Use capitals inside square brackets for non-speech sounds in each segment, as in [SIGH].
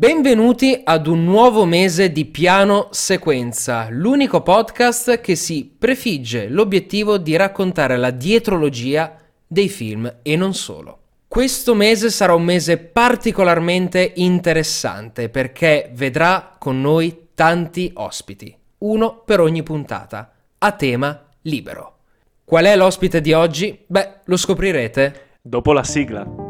Benvenuti ad un nuovo mese di piano sequenza, l'unico podcast che si prefigge l'obiettivo di raccontare la dietrologia dei film e non solo. Questo mese sarà un mese particolarmente interessante perché vedrà con noi tanti ospiti, uno per ogni puntata, a tema libero. Qual è l'ospite di oggi? Beh, lo scoprirete dopo la sigla.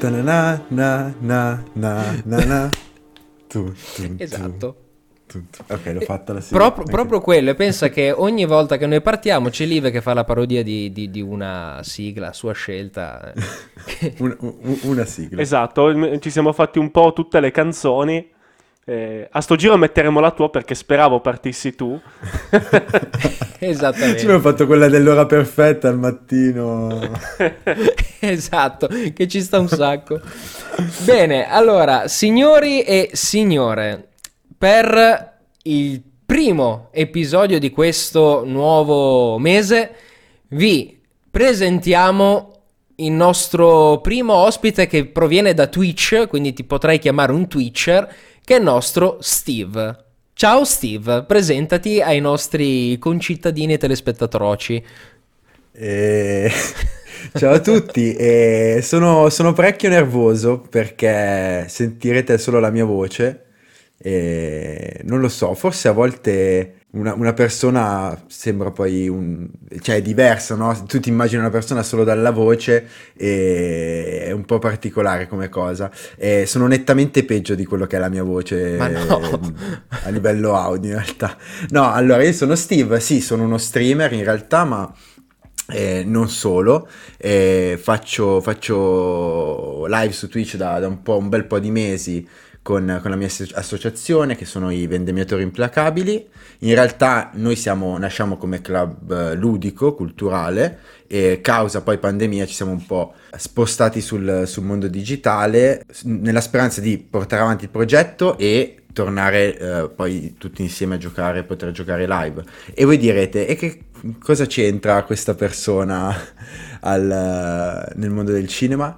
Ta-na-na, na, na, na, na, na. Tu, tu, Esatto. tu, tu. Ok, l'ho fatta la sigla. Proprio, proprio quello, e pensa che ogni volta che noi partiamo c'è Live che fa la parodia di, di- di una sigla a sua scelta. [LAUGHS] Un- un- una sigla. Esatto, ci siamo fatti un po' tutte le canzoni. Eh, a sto giro metteremo la tua perché speravo partissi tu. [LAUGHS] Esattamente. Ci abbiamo fatto quella dell'ora perfetta al mattino. [LAUGHS] Esatto, che ci sta un sacco. Bene, allora, signori e signore, per il primo episodio di questo nuovo mese vi presentiamo il nostro primo ospite che proviene da Twitch, quindi ti potrei chiamare un Twitcher, che è il nostro Steve. Ciao Steve, presentati ai nostri concittadini e telespettatroci. E- [LAUGHS] Ciao a tutti, e sono, sono parecchio nervoso perché sentirete solo la mia voce e non lo so, forse a volte una, una persona sembra poi un... cioè è diversa, no? Tu ti immagini una persona solo dalla voce e è un po' particolare come cosa. E sono nettamente peggio di quello che è la mia voce no. a livello audio in realtà. No, allora io sono Steve, sì, sono uno streamer in realtà, ma eh, non solo, eh, faccio, faccio live su Twitch da, da un, po', un bel po' di mesi con, con la mia asso- associazione che sono i vendemmiatori implacabili. In realtà noi siamo, nasciamo come club eh, ludico, culturale e causa poi pandemia ci siamo un po' spostati sul, sul mondo digitale nella speranza di portare avanti il progetto e tornare eh, poi tutti insieme a giocare, poter giocare live. E voi direte, e che cosa c'entra questa persona [LAUGHS] al- nel mondo del cinema?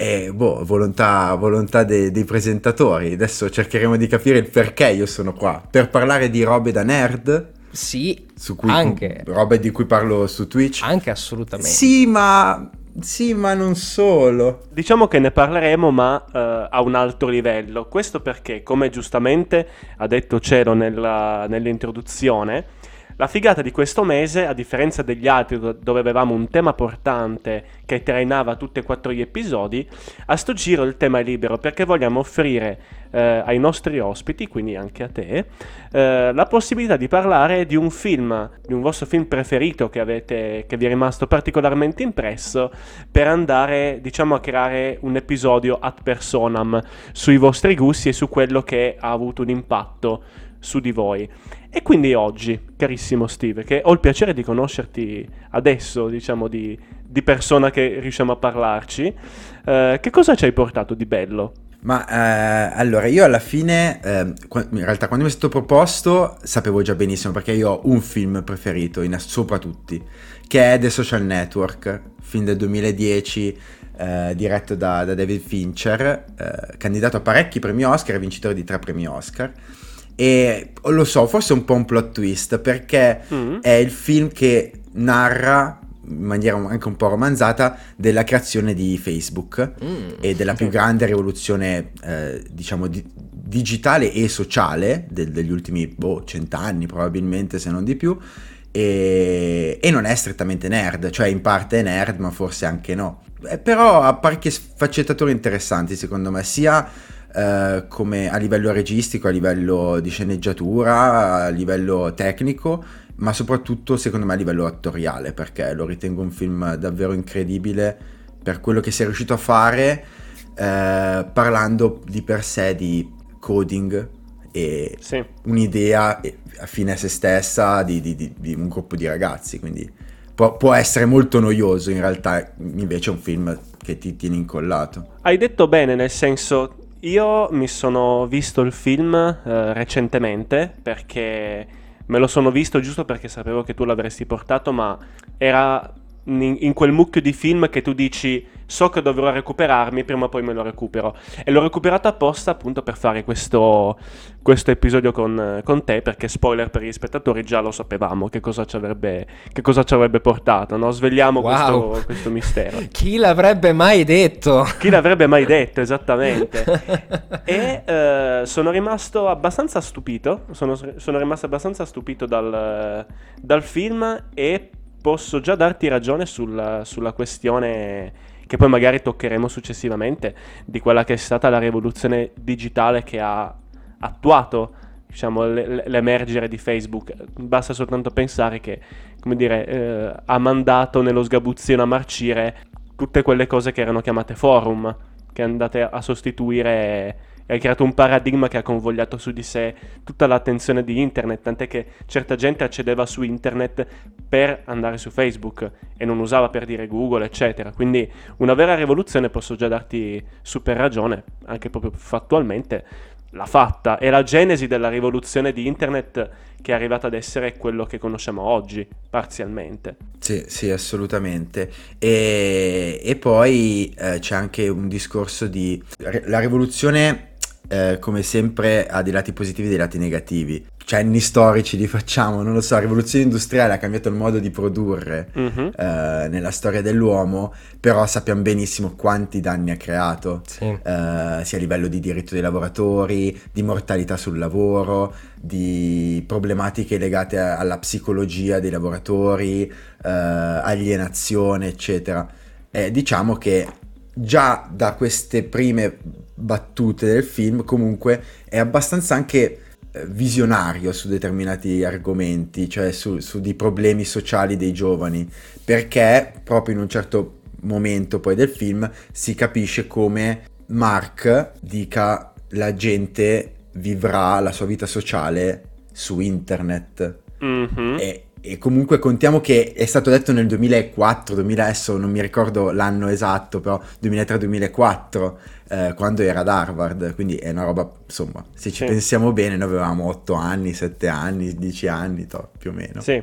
E boh, volontà, volontà de- dei presentatori. Adesso cercheremo di capire il perché io sono qua. Per parlare di robe da nerd, Sì, su cui, anche, robe di cui parlo su Twitch. anche assolutamente. Sì, ma... Sì, ma non solo. Diciamo che ne parleremo, ma eh, a un alto livello. Questo perché, come giustamente ha detto Cielo nella- nell'introduzione, la figata di questo mese, a differenza degli altri do- dove avevamo un tema portante che trainava tutti e quattro gli episodi, a sto giro il tema è libero perché vogliamo offrire eh, ai nostri ospiti, quindi anche a te, eh, la possibilità di parlare di un film, di un vostro film preferito che, avete, che vi è rimasto particolarmente impresso per andare, diciamo, a creare un episodio ad personam sui vostri gusti e su quello che ha avuto un impatto su di voi. E quindi oggi, carissimo Steve, che ho il piacere di conoscerti adesso, diciamo, di, di persona che riusciamo a parlarci, eh, che cosa ci hai portato di bello? Ma eh, allora io alla fine, eh, in realtà quando mi è stato proposto sapevo già benissimo perché io ho un film preferito in sopra tutti, che è The Social Network, film del 2010 eh, diretto da, da David Fincher, eh, candidato a parecchi premi Oscar e vincitore di tre premi Oscar. E lo so, forse è un po' un plot twist perché Mm? è il film che narra in maniera anche un po' romanzata della creazione di Facebook Mm. e della più grande rivoluzione, eh, diciamo, di- digitale e sociale del- degli ultimi boh, cent'anni, probabilmente, se non di più. E, e non è strettamente nerd, cioè in parte è nerd, ma forse anche no. Eh, però ha parecchie sfaccettature interessanti, secondo me, sia eh, come a livello registico, a livello di sceneggiatura, a livello tecnico, ma soprattutto secondo me a livello attoriale, perché lo ritengo un film davvero incredibile per quello che si è riuscito a fare, eh, parlando di per sé di coding e Sì. un'idea eh, affine a se stessa di, di- di- di un gruppo di ragazzi, quindi può, può essere molto noioso in realtà, invece è un film che ti tiene incollato. Hai detto bene, nel senso, io mi sono visto il film eh, recentemente perché me lo sono visto giusto perché sapevo che tu l'avresti portato, ma era in, in quel mucchio di film che tu dici so che dovrò recuperarmi, prima o poi me lo recupero. E l'ho recuperato apposta appunto per fare questo, questo episodio con, con, te, perché spoiler per gli spettatori, già lo sapevamo che cosa ci avrebbe, cosa ci avrebbe portato, no? Svegliamo wow. questo, questo, mistero. [LAUGHS] Chi l'avrebbe mai detto? Chi l'avrebbe mai detto, esattamente. [LAUGHS] e eh, sono rimasto abbastanza stupito, sono, sono rimasto abbastanza stupito dal, dal film e posso già darti ragione sulla, sulla questione che poi magari toccheremo successivamente, di quella che è stata la rivoluzione digitale che ha attuato diciamo, l'emergere di Facebook. Basta soltanto pensare che, dire, eh, ha mandato nello sgabuzzino a marcire tutte quelle cose che erano chiamate forum, che andate a sostituire e ha creato un paradigma che ha convogliato su di sé tutta l'attenzione di internet, tant'è che certa gente accedeva su internet per andare su Facebook e non usava per dire Google, eccetera. Quindi una vera rivoluzione, posso già darti super ragione, anche proprio fattualmente, l'ha fatta. È la genesi della rivoluzione di internet che è arrivata ad essere quello che conosciamo oggi, parzialmente. Sì, sì, assolutamente. E, e poi eh, c'è anche un discorso di... La rivoluzione eh, come sempre ha dei lati positivi e dei lati negativi. Cioè, anni storici li facciamo, non lo so, la rivoluzione industriale ha cambiato il modo di produrre uh-huh. eh, nella storia dell'uomo, però sappiamo benissimo quanti danni ha creato, sì. eh, sia a livello di diritto dei lavoratori, di mortalità sul lavoro, di problematiche legate a, alla psicologia dei lavoratori, eh, alienazione, eccetera. diciamo che già da queste prime battute del film, comunque è abbastanza anche eh, visionario su determinati argomenti, cioè su, su dei problemi sociali dei giovani, perché proprio in un certo momento poi del film si capisce come Mark dica la gente vivrà la sua vita sociale su internet. Mm-hmm. E, e comunque contiamo che è stato detto nel 2004, 2000 adesso non mi ricordo l'anno esatto, però 2003-2004, eh, quando era ad Harvard, quindi è una roba, insomma, se ci sì. pensiamo bene, noi avevamo 8 anni, 7 anni, 10 anni, to, più o meno. Sì,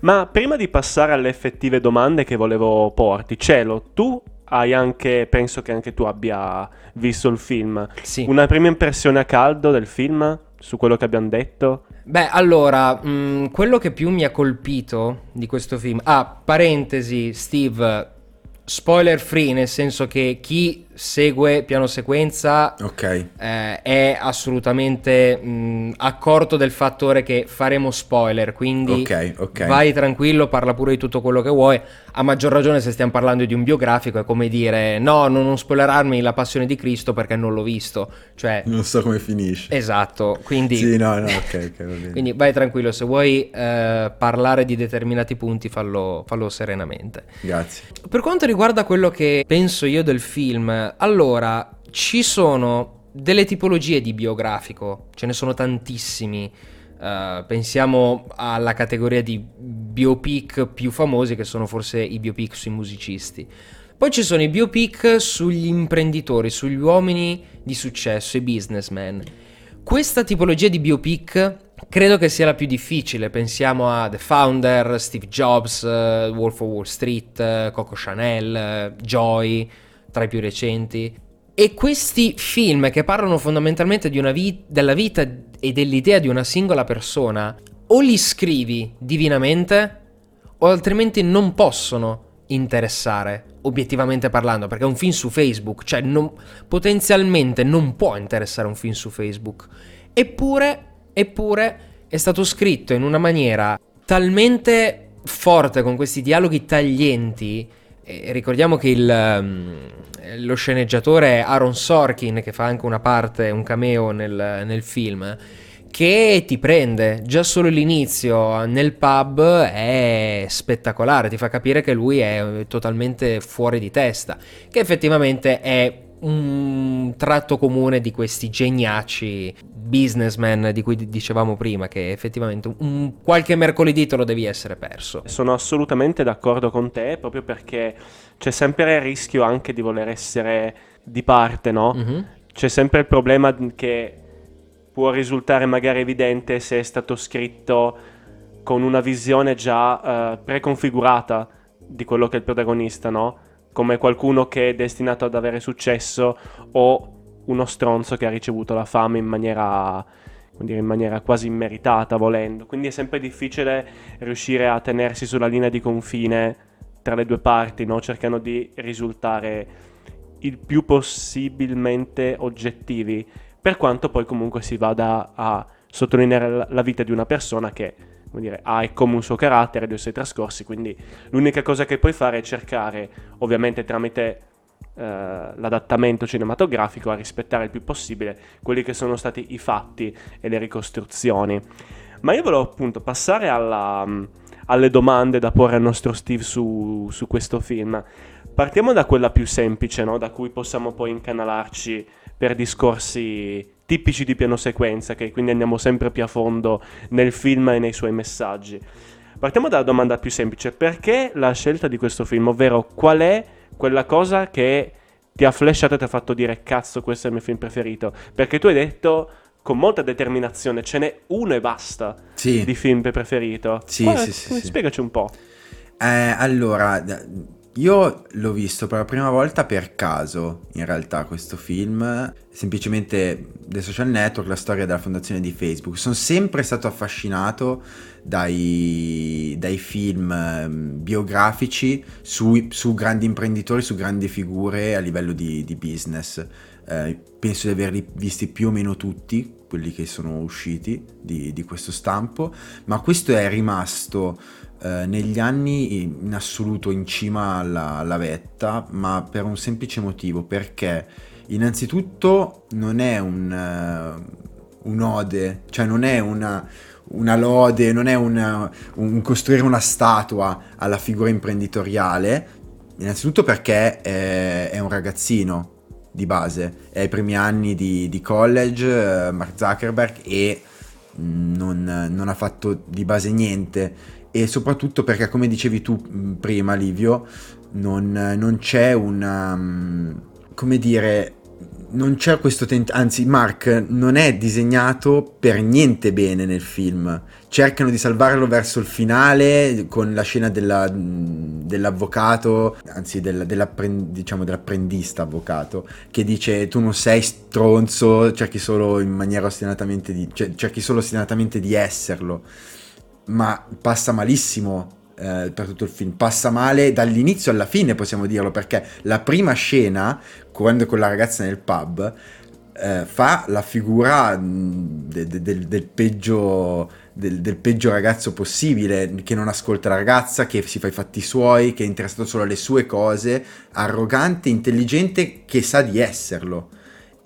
ma prima di passare alle effettive domande che volevo porti, Cielo, tu hai anche, penso che anche tu abbia visto il film. Sì. Una prima impressione a caldo del film, su quello che abbiamo detto? Beh, allora, mh, mm, quello che più mi ha colpito di questo film... Ah, parentesi, Steve, spoiler free, nel senso che chi segue piano sequenza okay. eh, è assolutamente mh, accorto del fattore che faremo spoiler, quindi okay, okay. vai tranquillo, parla pure di tutto quello che vuoi. A maggior ragione se stiamo parlando di un biografico è come dire no, non, non spoilerarmi la passione di Cristo perché non l'ho visto. Cioè, non so come finisce. Esatto, quindi... sì, no, no, quindi vai tranquillo, se vuoi eh, parlare di determinati punti fallo, fallo serenamente. Grazie. Per quanto riguarda quello che penso io del film, allora, ci sono delle tipologie di biografico, ce ne sono tantissimi. Uh, pensiamo alla categoria di biopic più famosi che sono forse i biopic sui musicisti. Poi ci sono i biopic sugli imprenditori, sugli uomini di successo, i businessmen. Questa tipologia di biopic credo che sia la più difficile. Pensiamo a The Founder, Steve Jobs, uh, Wolf of Wall Street, Coco Chanel, Joy tra i più recenti. E questi film che parlano fondamentalmente vi- della vita e dell'idea di una singola persona, o li scrivi divinamente, o altrimenti non possono interessare, obiettivamente parlando, perché è un film su Facebook, cioè non, potenzialmente non può interessare un film su Facebook. Eppure, eppure è stato scritto in una maniera talmente forte, con questi dialoghi taglienti, e ricordiamo che il, um, lo sceneggiatore Aaron Sorkin, che fa anche una parte, un cameo nel, nel film, che ti prende. Già solo l'inizio nel pub è spettacolare, ti fa capire che lui è totalmente fuori di testa, che effettivamente è un tratto comune di questi geniaci businessman di cui dicevamo prima, che effettivamente un, qualche mercoledì te lo devi essere perso. Sono assolutamente d'accordo con te, proprio perché c'è sempre il rischio anche di voler essere di parte, no? Mm-hmm. C'è sempre il problema che può risultare magari evidente se è stato scritto con una visione già uh, preconfigurata di quello che è il protagonista, no? Come qualcuno che è destinato ad avere successo o uno stronzo che ha ricevuto la fame in maniera, dire, in maniera quasi immeritata, volendo. Quindi è sempre difficile riuscire a tenersi sulla linea di confine tra le due parti, no? cercando di risultare il più possibilmente oggettivi, per quanto poi comunque si vada a sottolineare la vita di una persona che dire, ha e come un suo carattere, dei suoi trascorsi, quindi l'unica cosa che puoi fare è cercare, ovviamente tramite eh, l'adattamento cinematografico, a rispettare il più possibile quelli che sono stati i fatti e le ricostruzioni. Ma io volevo appunto passare alla, alle domande da porre al nostro Steve su, su questo film. Partiamo da quella più semplice, no? da cui possiamo poi incanalarci per discorsi tipici di piano sequenza, che quindi andiamo sempre più a fondo nel film e nei suoi messaggi. Partiamo dalla domanda più semplice, perché la scelta di questo film, ovvero qual è quella cosa che ti ha flashato e ti ha fatto dire cazzo questo è il mio film preferito? Perché tu hai detto con molta determinazione ce n'è uno e basta sì. di film preferito. Sì, Qual, sì, sì, Spiegaci un po'. Eh, allora, io l'ho visto per la prima volta per caso, in realtà, questo film, semplicemente dei social network, la storia della fondazione di Facebook. Sono sempre stato affascinato dai, dai film ehm, biografici su, su, grandi imprenditori, su grandi figure a livello di, di business. Eh, penso di averli visti più o meno tutti, quelli che sono usciti di, di questo stampo, ma questo è rimasto eh, negli anni in assoluto in cima alla, alla vetta, ma per un semplice motivo, perché innanzitutto non è un, uh, un'ode, cioè non è una, una lode, non è una, un costruire una statua alla figura imprenditoriale, innanzitutto perché è, è un ragazzino di base, è ai primi anni di, di college, uh, Mark Zuckerberg, e non, non, ha fatto di base niente e soprattutto perché come dicevi tu prima Livio non, non c'è una come dire non c'è questo tentativo, anzi Mark non è disegnato per niente bene nel film. Cercano di salvarlo verso il finale con la scena della, dell'avvocato, anzi della, dell'apprend, diciamo dell'apprendista avvocato, che dice tu non sei stronzo, cerchi solo in maniera ostinatamente di, cioè, cerchi solo ostinatamente di esserlo ma passa malissimo eh, per tutto il film. Passa male dall'inizio alla fine, possiamo dirlo, perché la prima scena, quando con la ragazza nel pub, eh, fa la figura mm, de- de- del, del, peggio, del, del, peggio ragazzo possibile, che non ascolta la ragazza, che si fa i fatti suoi, che è interessato solo alle sue cose, arrogante, intelligente, che sa di esserlo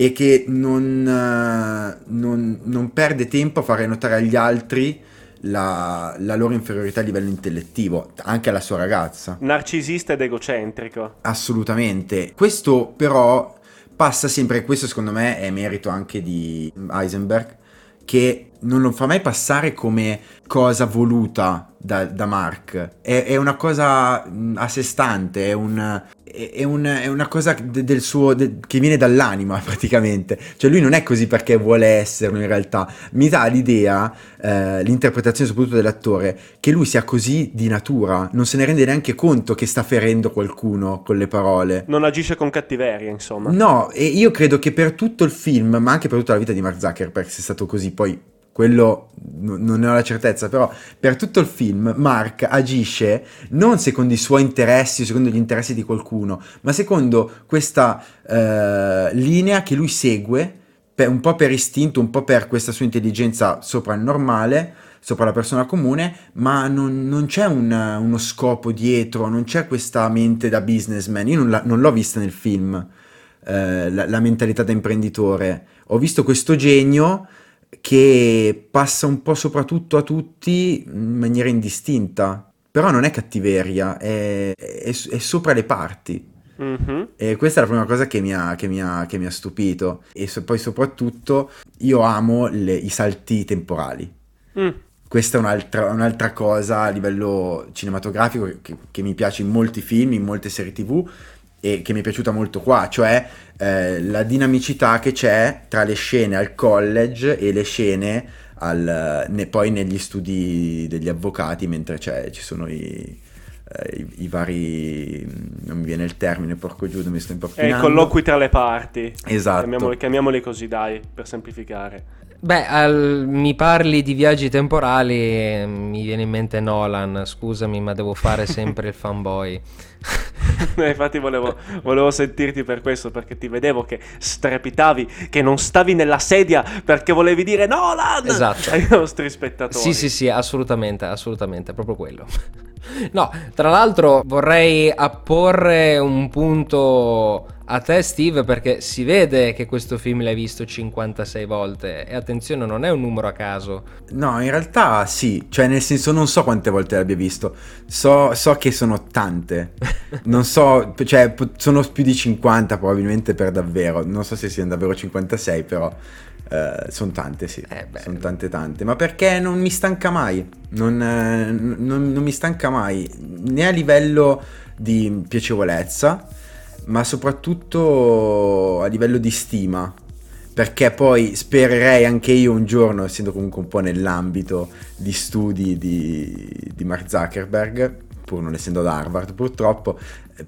e che non, uh, non, non perde tempo a fare notare agli altri la, la, loro inferiorità a livello intellettivo, anche alla sua ragazza. Narcisista ed egocentrico. Assolutamente. Questo però passa sempre, questo secondo me è merito anche di Heisenberg, che non lo fa mai passare come cosa voluta da, da Mark, è, è, una cosa a sé stante, è un, è, un, è una cosa del suo, de, che viene dall'anima [LAUGHS] praticamente. Cioè lui non è così perché vuole esserlo in realtà. Mi dà l'idea, eh, l'interpretazione soprattutto dell'attore, che lui sia così di natura, non se ne rende neanche conto che sta ferendo qualcuno con le parole. Non agisce con cattiveria, insomma. No, e io credo che per tutto il film, ma anche per tutta la vita di Mark Zuckerberg, sia stato così. Poi quello non ne ho la certezza, però per tutto il film Mark agisce non secondo i suoi interessi secondo gli interessi di qualcuno, ma secondo questa uh, linea che lui segue, per, un po' per istinto, un po' per questa sua intelligenza soprannormale, sopra la persona comune, ma non, non c'è un, uno scopo dietro, non c'è questa mente da businessman, io non, la, non l'ho vista nel film, uh, la, la mentalità da imprenditore, ho visto questo genio che passa un po' soprattutto a tutti in maniera indistinta. Però non è cattiveria, è, è, è sopra le parti. Mm-hmm. E questa è la prima cosa che mi ha, che mi ha, che mi ha stupito. E so, poi soprattutto io amo le, i salti temporali. Mm. Questa è un'altra, un'altra, cosa a livello cinematografico che, che mi piace in molti film, in molte serie tv e che mi è piaciuta molto qua, cioè eh, la dinamicità che c'è tra le scene al college e le scene al, ne, poi negli studi degli avvocati mentre ci sono i, eh, i, i, vari... non mi viene il termine, porco giudo, mi sto impappinando. Eh, colloqui tra le parti. Esatto. Chiamiamoli, chiamiamoli così, dai, per semplificare. Beh, al, mi parli di viaggi temporali, mi viene in mente Nolan, scusami, ma devo fare sempre il fanboy. [LAUGHS] [LAUGHS] Eh, infatti volevo, volevo, sentirti per questo, perché ti vedevo che strepitavi, che non stavi nella sedia perché volevi dire Nolan esatto. ai nostri spettatori. Sì, sì, sì, assolutamente, assolutamente, proprio quello. [LAUGHS] No, tra l'altro vorrei apporre un punto a te Steve perché si vede che questo film l'hai visto 56 volte e attenzione non è un numero a caso. No, in realtà sì, cioè nel senso non so quante volte l'abbia visto, so, so che sono tante, [LAUGHS] non so, cioè sono più di 50 probabilmente per davvero, non so se siano davvero 56 però... Uh, sono tante, sì. Eh sono tante, tante. Ma perché non mi stanca mai? Non, eh, non, non, mi stanca mai, né a livello di piacevolezza, ma soprattutto a livello di stima. Perché poi spererei anche io un giorno, essendo comunque un po' nell'ambito di studi di, di Mark Zuckerberg, pur non essendo ad Harvard purtroppo,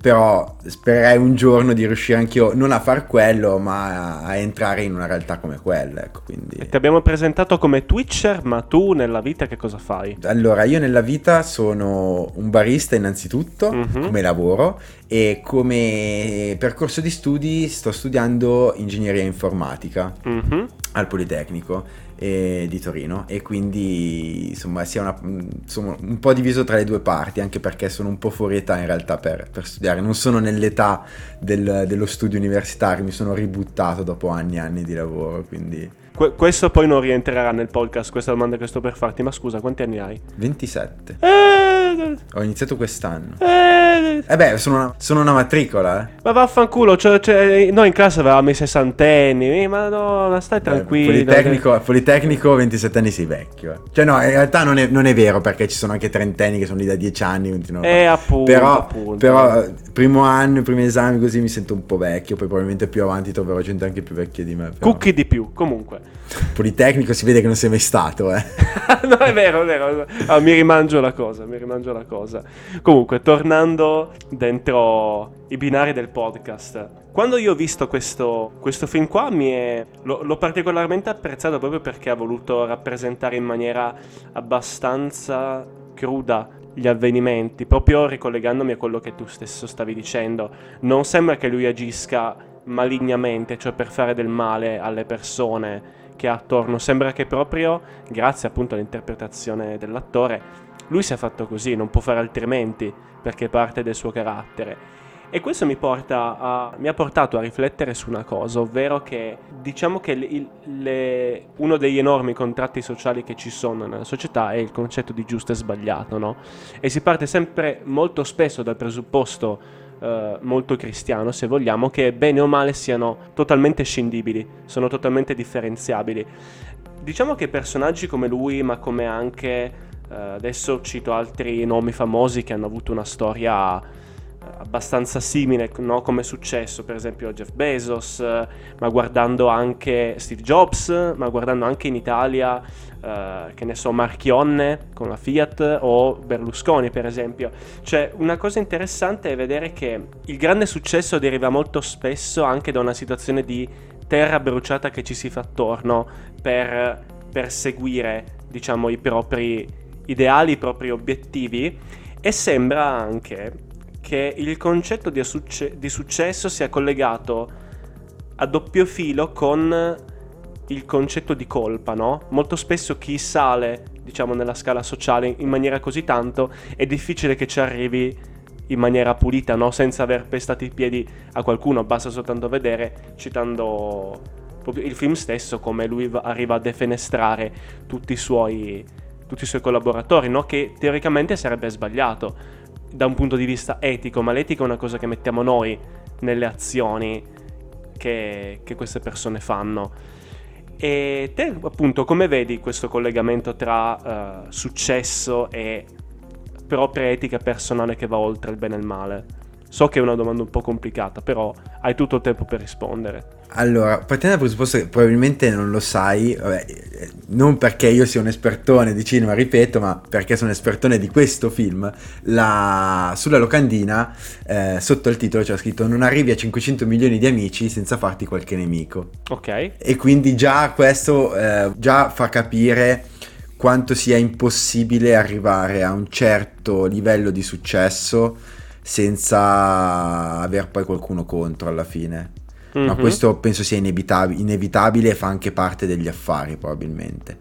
però spererei un giorno di riuscire anch'io non a far quello, ma a entrare in una realtà come quella. Ecco, quindi... Ti abbiamo presentato come Twitcher, ma tu nella vita che cosa fai? Allora, io nella vita sono un barista innanzitutto, mm-hmm. come lavoro, e come percorso di studi sto studiando ingegneria informatica mm-hmm. al Politecnico eh, di Torino e quindi insomma insomma, un po' diviso tra le due parti anche perché sono un po' fuori età in realtà per, per studiare non sono nell'età del, dello studio universitario mi sono ributtato dopo anni e anni di lavoro quindi Que- questo poi non rientrerà nel podcast, questa domanda che sto per farti, ma scusa, quanti anni hai? 27. Eh, Ho iniziato quest'anno. Eh, eh beh, sono una, sono una matricola, eh. Ma vaffanculo, cioè, cioè, noi in classe avevamo i sessantenni, ma no, ma stai tranquillo. Politecnico, che... Politecnico 27 anni sei vecchio. Eh. Cioè no, in realtà non è, non è, vero, perché ci sono anche trentenni che sono lì da 10 anni, continuano Eh, appunto, però, appunto. Però, primo anno, i primi esami così mi sento un po' vecchio, poi probabilmente più avanti troverò gente anche più vecchia di me. Però. Cucchi di più, comunque. Politecnico si vede che non sei mai stato, eh. [LAUGHS] no, è vero, è vero. Ah, mi rimangio la cosa, mi rimangio la cosa. Comunque, tornando dentro i binari del podcast. Quando io ho visto questo, questo film qua è, l'ho, l'ho, particolarmente apprezzato proprio perché ha voluto rappresentare in maniera abbastanza cruda gli avvenimenti, proprio ricollegandomi a quello che tu stesso stavi dicendo. Non sembra che lui agisca malignamente, cioè per fare del male alle persone che ha attorno. Sembra che proprio, grazie appunto all'interpretazione dell'attore, lui si è fatto così, non può fare altrimenti, perché è parte del suo carattere. E questo mi, a, mi, ha portato a riflettere su una cosa, ovvero che diciamo che il, le, uno degli enormi contratti sociali che ci sono nella società è il concetto di giusto e sbagliato, no? E si parte sempre molto spesso dal presupposto eh, molto cristiano, se vogliamo, che bene o male siano totalmente scindibili, sono totalmente differenziabili. Diciamo che personaggi come lui, ma come anche eh, adesso cito altri nomi famosi che hanno avuto una storia abbastanza simile, no? come è successo per esempio a Jeff Bezos, ma guardando anche Steve Jobs, ma guardando anche in Italia uh, che ne so, Marchionne con la Fiat o Berlusconi per esempio. Cioè una cosa interessante è vedere che il grande successo deriva molto spesso anche da una situazione di terra bruciata che ci si fa attorno per perseguire diciamo i propri ideali, i propri obiettivi e sembra anche che il concetto di, succe- di successo sia collegato a doppio filo con il concetto di colpa, no? Molto spesso chi sale, diciamo, nella scala sociale in maniera così tanto, è difficile che ci arrivi in maniera pulita, no? Senza aver pestato i piedi a qualcuno, basta soltanto vedere, citando proprio il film stesso, come lui arriva a defenestrare tutti i suoi, tutti i suoi collaboratori, no? Che teoricamente sarebbe sbagliato da un punto di vista etico, ma l'etica è una cosa che mettiamo noi nelle azioni che, che queste persone fanno. E te appunto come vedi questo collegamento tra uh, successo e propria etica personale che va oltre il bene e il male? So che è una domanda un po' complicata, però hai tutto il tempo per rispondere. Allora, partendo dal presupposto che probabilmente non lo sai, vabbè, non perché io sia un espertone di cinema, ripeto, ma perché sono espertone di questo film, la... sulla locandina, eh, sotto il titolo c'era scritto non arrivi a 500 milioni di amici senza farti qualche nemico. Ok. E quindi già questo eh, già fa capire quanto sia impossibile arrivare a un certo livello di successo senza aver poi qualcuno contro alla fine. Mm-hmm. Ma mhm. questo penso sia inevitab- inevitabile e fa anche parte degli affari probabilmente.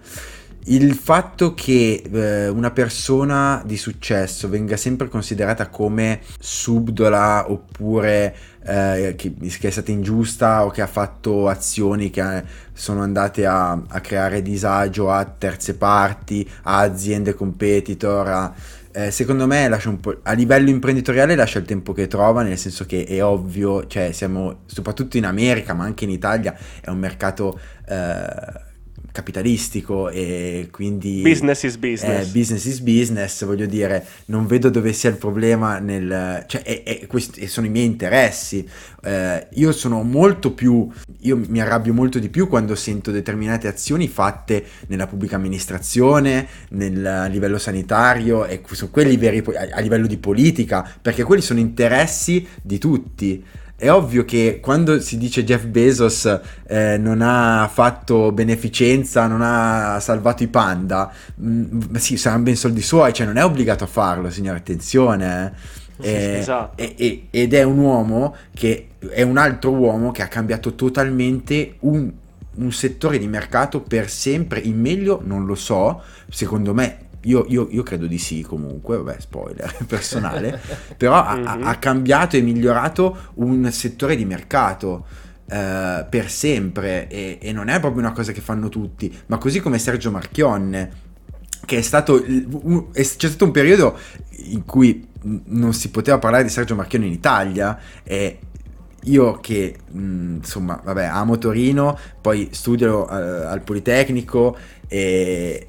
Il fatto che eh, una persona di successo venga sempre considerata come subdola oppure eh, che, che, è stata ingiusta o che ha fatto azioni che sono andate a, a creare disagio a terze parti, a aziende competitor, a, eh, secondo me lascia un po', a livello imprenditoriale lascia il tempo che trova, nel senso che è ovvio, cioè siamo soprattutto in America, ma anche in Italia, è un mercato eh, capitalistico e quindi... Business is business. Eh, business is business, voglio dire, non vedo dove sia il problema nel... cioè, è, è, questi sono i miei interessi. Eh, io sono molto più... io mi arrabbio molto di più quando sento determinate azioni fatte nella pubblica amministrazione, nel, a livello sanitario, e sono quelli veri a, a livello di politica, perché quelli sono interessi di tutti. È ovvio che quando si dice Jeff Bezos eh, non ha fatto beneficenza, non ha salvato i panda, mh, mm, sì, saranno ben soldi suoi, cioè non è obbligato a farlo, signore, attenzione. Eh. eh esatto. ed è un uomo che è un altro uomo che ha cambiato totalmente un, un settore di mercato per sempre in meglio, non lo so, secondo me io, io, io, credo di sì comunque, vabbè spoiler [LAUGHS] personale, [LAUGHS] però mm-hmm. ha, ha, cambiato e migliorato un settore di mercato eh, per sempre e, e, non è proprio una cosa che fanno tutti, ma così come Sergio Marchionne, che è stato, un, è, c'è stato un periodo in cui non si poteva parlare di Sergio Marchionne in Italia e io che mh, insomma vabbè amo Torino, poi studio uh, al Politecnico e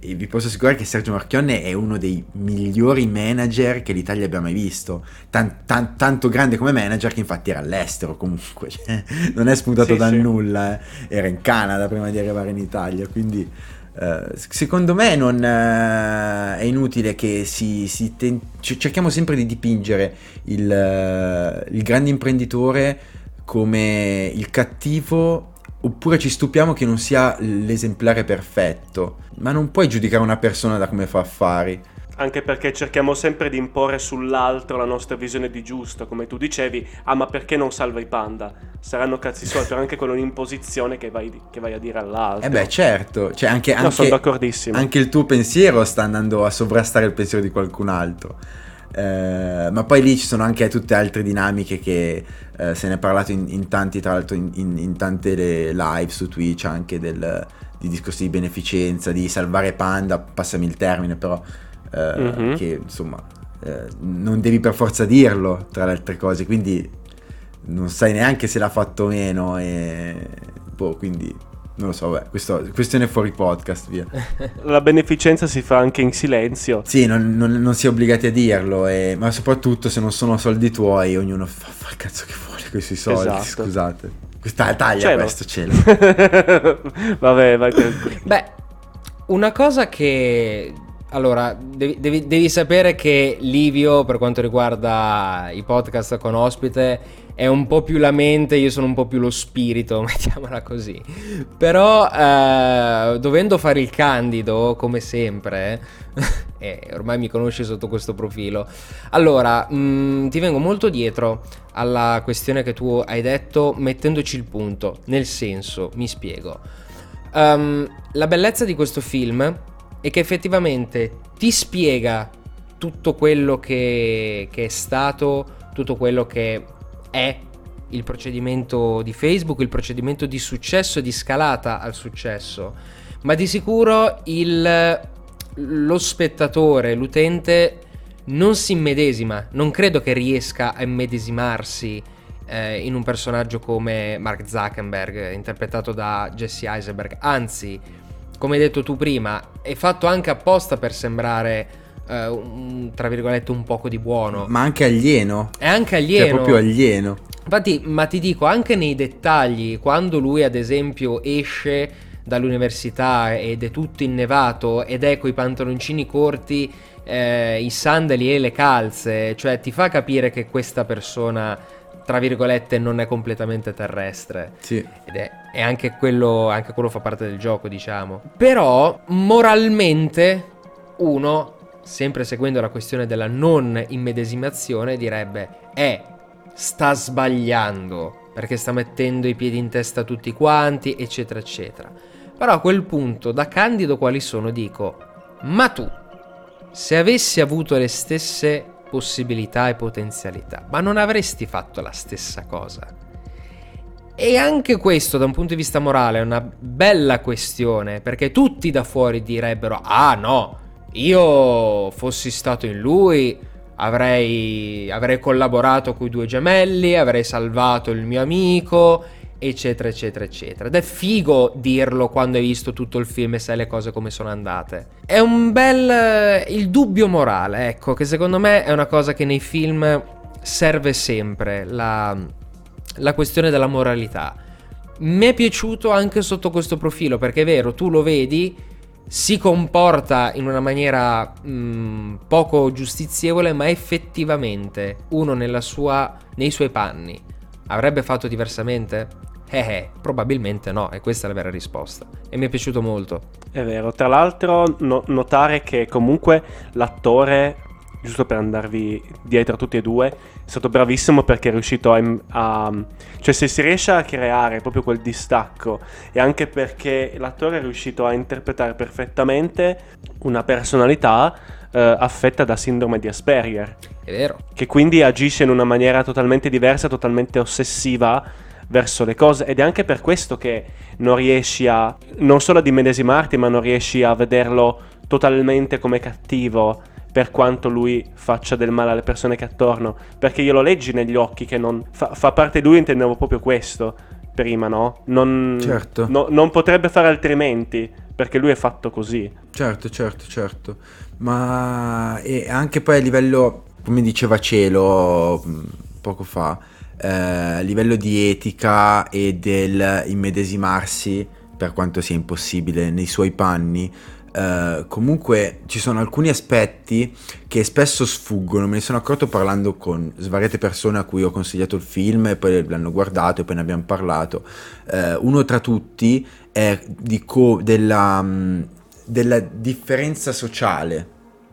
e vi posso assicurare che Sergio Marchionne è uno dei migliori manager che l'Italia abbia mai visto. Tan, tan, tanto grande come manager che infatti era all'estero comunque, [LAUGHS] cioè, non è spuntato sì, dal sì. nulla, eh. era in Canada prima di arrivare in Italia, quindi eh, secondo me non, eh, è inutile che si, si ten- cerchiamo sempre di dipingere il, eh, il grande imprenditore come il cattivo Oppure ci stupiamo che non sia l'esemplare perfetto, ma non puoi giudicare una persona da come fa affari. Anche perché cerchiamo sempre di imporre sull'altro la nostra visione di giusto, come tu dicevi, ah ma perché non salva i panda? Saranno cazzi suoi, però anche con un'imposizione che vai, che vai, a dire all'altro. Eh beh certo, cioè anche, no, sono d'accordissimo. anche il tuo pensiero sta andando a sovrastare il pensiero di qualcun altro. Eh, ma poi lì ci sono anche tutte altre dinamiche che eh, se ne è parlato in, in tanti, tra l'altro in, in, in, tante live su Twitch anche del, di discorsi di beneficenza, di salvare Panda, passami il termine però, eh, mm-hmm. che insomma eh, non devi per forza dirlo tra le altre cose, quindi non sai neanche se l'ha fatto o meno e boh, quindi non lo so, beh, questo, questione fuori podcast, via. [LAUGHS] La beneficenza si fa anche in silenzio. Sì, non, non, non si è obbligati a dirlo, e, ma soprattutto se non sono soldi tuoi, ognuno fa, fa il cazzo che vuole con i suoi soldi, esatto. scusate. Questa taglia cielo. questo cielo. [LAUGHS] Vabbè, vai Beh, una cosa che allora, devi, devi, devi, sapere che Livio, per quanto riguarda i podcast con ospite, è un po' più la mente, io sono un po' più lo spirito, [LAUGHS] mettiamola così. Però, eh, dovendo fare il candido, come sempre, [LAUGHS] e ormai mi conosci sotto questo profilo, allora, mh, mm, ti vengo molto dietro alla questione che tu hai detto, mettendoci il punto. Nel senso, mi spiego. Um, la bellezza di questo film e che effettivamente ti spiega tutto quello che, che è stato, tutto quello che è il procedimento di Facebook, il procedimento di successo e di scalata al successo, ma di sicuro il, lo spettatore, l'utente non si immedesima, non credo che riesca a immedesimarsi eh, in un personaggio come Mark Zuckerberg, interpretato da Jesse Eisenberg, anzi come hai detto tu prima, è fatto anche apposta per sembrare eh, un, tra virgolette un poco di buono. Ma anche alieno. È anche alieno. Cioè, proprio alieno. Infatti, ma ti dico, anche nei dettagli, quando lui ad esempio esce dall'università ed è tutto innevato ed è coi pantaloncini corti, eh, i sandali e le calze, cioè ti fa capire che questa persona, tra virgolette, non è completamente terrestre. Sì. Ed è, è anche, quello, anche quello fa parte del gioco, diciamo. Però, moralmente, uno, sempre seguendo la questione della non immedesimazione, direbbe, eh, sta sbagliando perché sta mettendo i piedi in testa a tutti quanti, eccetera, eccetera. Però a quel punto, da candido quali sono, dico, ma tu, se avessi avuto le stesse possibilità e potenzialità, ma non avresti fatto la stessa cosa? E anche questo, da un punto di vista morale, è una bella questione, perché tutti da fuori direbbero, ah no, io fossi stato in lui, avrei, avrei collaborato con i due gemelli, avrei salvato il mio amico, eccetera, eccetera, eccetera. Ed è figo dirlo quando hai visto tutto il film e sai le cose come sono andate. È un bel... il dubbio morale, ecco, che secondo me è una cosa che nei film serve sempre, la, la questione della moralità. Mi è piaciuto anche sotto questo profilo, perché è vero, tu lo vedi si comporta in una maniera mh, poco giustizievole, ma effettivamente uno sua, nei suoi panni avrebbe fatto diversamente? Eh, eh, probabilmente no, e questa è la vera risposta. E mi è piaciuto molto. È vero, tra l'altro no- notare che comunque l'attore giusto per andarvi dietro a tutti e due, è stato bravissimo perché è riuscito a, a, cioè se si riesce a creare proprio quel distacco e anche perché l'attore è riuscito a interpretare perfettamente una personalità eh, affetta da sindrome di Asperger. È vero. Che quindi agisce in una maniera totalmente diversa, totalmente ossessiva verso le cose ed è anche per questo che non riesci a non solo ad immedesimarti, ma non riesci a vederlo totalmente come cattivo per quanto lui faccia del male alle persone che attorno. Perché io lo leggi negli occhi che non fa, fa parte di lui, intendevo proprio questo prima, no? Non, certo. no, non potrebbe fare altrimenti, perché lui è fatto così. Certo, certo, certo. Ma e anche poi a livello, come diceva Cielo mm, poco fa, eh, a livello di etica e del immedesimarsi, per quanto sia impossibile, nei suoi panni, Uh, comunque ci sono alcuni aspetti che spesso sfuggono, me ne sono accorto parlando con svariate persone a cui ho consigliato il film e poi l'hanno guardato e poi ne abbiamo parlato. Uh, uno tra tutti è co- della, um, della, differenza sociale,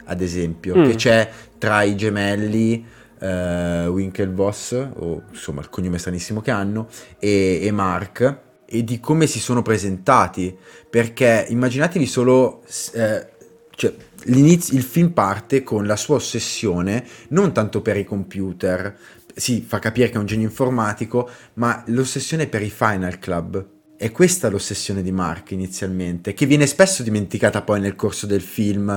ad esempio, mm. che c'è tra i gemelli. Uh, Winklevoss, o insomma il cognome stranissimo che hanno, e, e Mark, e di come si sono presentati, perché immaginatevi solo, eh, cioè, il film parte con la sua ossessione, non tanto per i computer, si fa capire che è un genio informatico, ma l'ossessione per i Final Club. È questa l'ossessione di Mark inizialmente, che viene spesso dimenticata poi nel corso del film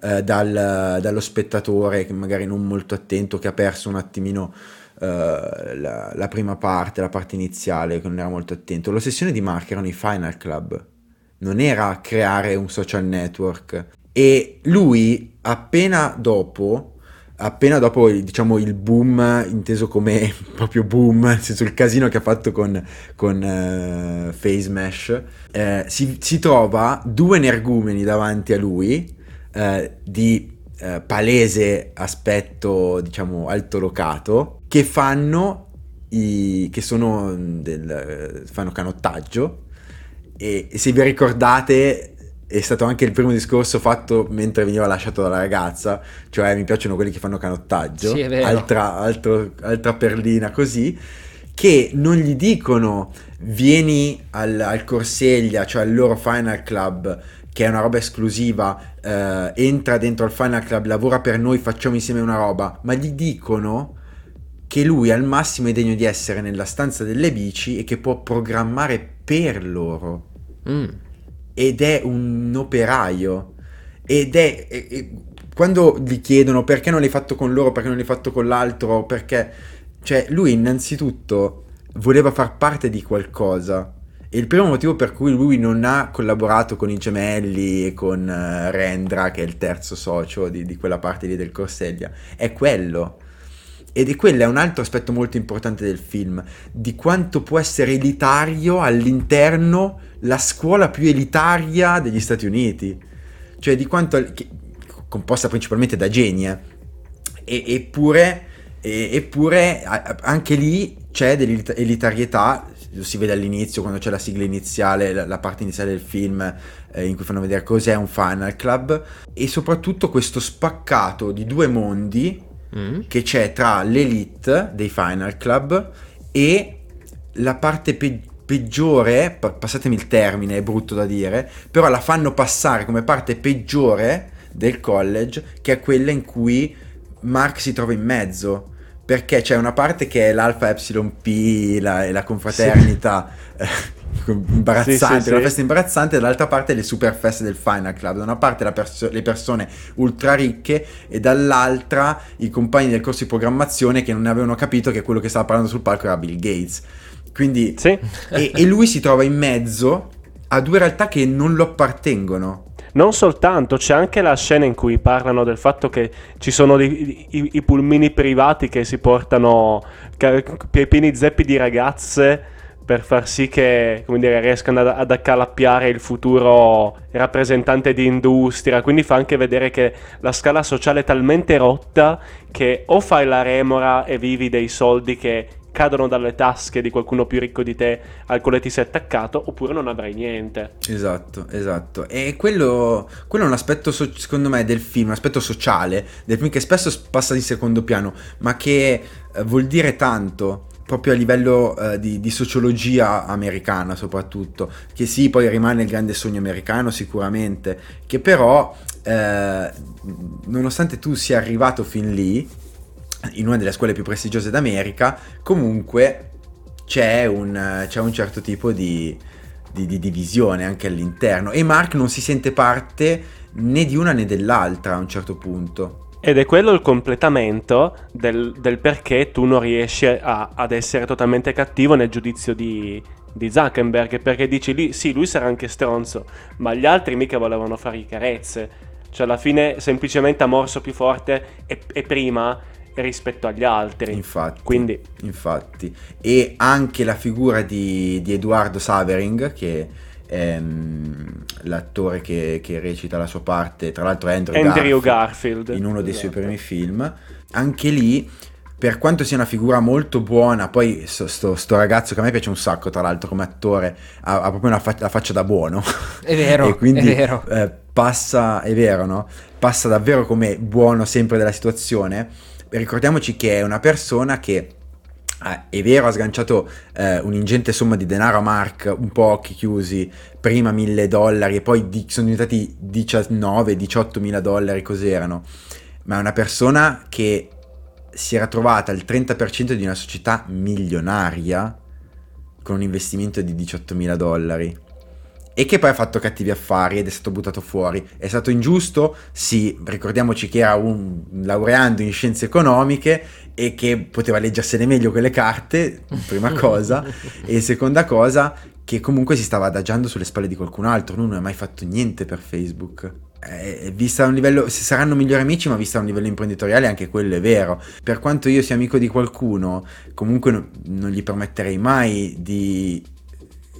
eh, dal, dallo spettatore, magari non molto attento, che ha perso un attimino la, la, prima parte, la parte iniziale, che non era molto attento. L'ossessione di Mark erano i Final Club, non era creare un social network. E lui, appena dopo, appena dopo diciamo il boom inteso come [LAUGHS] proprio boom nel senso il casino che ha fatto con, con uh, Face Mesh eh, si, si, trova due energumeni davanti a lui uh, di uh, palese aspetto diciamo altolocato che fanno i, che sono del, fanno canottaggio. E, e se vi ricordate è stato anche il primo discorso fatto mentre veniva lasciato dalla ragazza, cioè mi piacciono quelli che fanno canottaggio, sì, altra, altro, altra perlina così, che non gli dicono vieni al, al Corseglia, cioè al loro Final Club, che è una roba esclusiva, eh, entra dentro al Final Club, lavora per noi, facciamo insieme una roba, ma gli dicono che lui al massimo è degno di essere nella stanza delle bici e che può programmare per loro. Mm. Ed è un operaio. Ed è, è, è, Quando gli chiedono perché non l'hai fatto con loro, perché non l'hai fatto con l'altro, perché... Cioè, lui innanzitutto voleva far parte di qualcosa E il primo motivo per cui lui non ha collaborato con i gemelli e con uh, Rendra, che è il terzo socio di, di quella parte lì del Corsellia, è quello. Ed è quello è un altro aspetto molto importante del film, di quanto può essere elitario all'interno la scuola più elitaria degli Stati Uniti. Cioè di quanto... Che, composta principalmente da geni, eh. e, eppure, e, eppure anche lì c'è dell'elitarietà lo si vede all'inizio quando c'è la sigla iniziale, la, la parte iniziale del film eh, in cui fanno vedere cos'è un Final Club e soprattutto questo spaccato di due mondi mm. che c'è tra l'elite dei Final Club e la parte pe- peggiore, passatemi il termine, è brutto da dire, però la fanno passare come parte peggiore del college, che è quella in cui Mark si trova in mezzo perché c'è una parte che è l'Alpha Epsilon P, la, la confraternita sì. [LAUGHS] Eh, imbarazzante, sì, sì, la festa imbarazzante, e dall'altra parte le super feste del Final Club. Da una parte perso- le persone ultra ricche e dall'altra i compagni del corso di programmazione che non avevano capito che quello che stava parlando sul palco era Bill Gates. Quindi, e, e lui si trova in mezzo a due realtà che non lo appartengono. Non soltanto, c'è anche la scena in cui parlano del fatto che ci sono dei, i, i, pulmini privati che si portano pieni zeppi di ragazze per far sì che dire, riescano ad, ad accalappiare il futuro rappresentante di industria. Quindi fa anche vedere che la scala sociale è talmente rotta che o fai la remora e vivi dei soldi che cadono dalle tasche di qualcuno più ricco di te al quale ti sei attaccato, oppure non avrai niente. Esatto, esatto. E quello, quello è un aspetto, so- secondo me, del film, un aspetto sociale del film che spesso passa in secondo piano, ma che eh, vuol dire tanto proprio a livello uh, di, di, sociologia americana soprattutto, che sì, poi rimane il grande sogno americano sicuramente, che però, eh, nonostante tu sia arrivato fin lì, in una delle scuole più prestigiose d'America, comunque c'è un, c'è un certo tipo di, di, di, divisione anche all'interno e Mark non si sente parte né di una né dell'altra a un certo punto. Ed è quello il completamento del, del perché tu non riesci a, ad essere totalmente cattivo nel giudizio di, di Zuckerberg, perché dici lì, sì, lui sarà anche stronzo, ma gli altri mica volevano fare carezze. Cioè alla fine semplicemente ha morso più forte e, e prima rispetto agli altri. Infatti, Quindi... infatti. E anche la figura di, di Edoardo Savering, che um, l'attore che, che, recita la sua parte, tra l'altro è Andrew, Andrew Garfield, Garfield, in uno dei esatto. suoi primi film. Anche lì per quanto sia una figura molto buona, poi sto, sto, sto, ragazzo che a me piace un sacco, tra l'altro come attore, ha, ha proprio una fa- la faccia da buono. È vero, [LAUGHS] e quindi, è vero. Eh, passa, è vero, no? Passa davvero come buono sempre della situazione ricordiamoci che è una persona che Ah, è vero, ha sganciato eh, un'ingente somma di denaro a Mark, un po' occhi chiusi, prima 1000 dollari e poi di- sono diventati 19-18 mila dollari, cos'erano. Ma è una persona che si era trovata al 30% di una società milionaria con un investimento di 18 mila dollari e che poi ha fatto cattivi affari ed è stato buttato fuori. È stato ingiusto? Sì, ricordiamoci che era un laureando in scienze economiche e che poteva leggersene meglio quelle carte, prima [LAUGHS] cosa, e seconda cosa che comunque si stava adagiando sulle spalle di qualcun altro, lui non ha mai fatto niente per Facebook. Eh, vista a un livello, se saranno migliori amici, ma vista a un livello imprenditoriale anche quello è vero. Per quanto io sia amico di qualcuno, comunque no, non gli permetterei mai di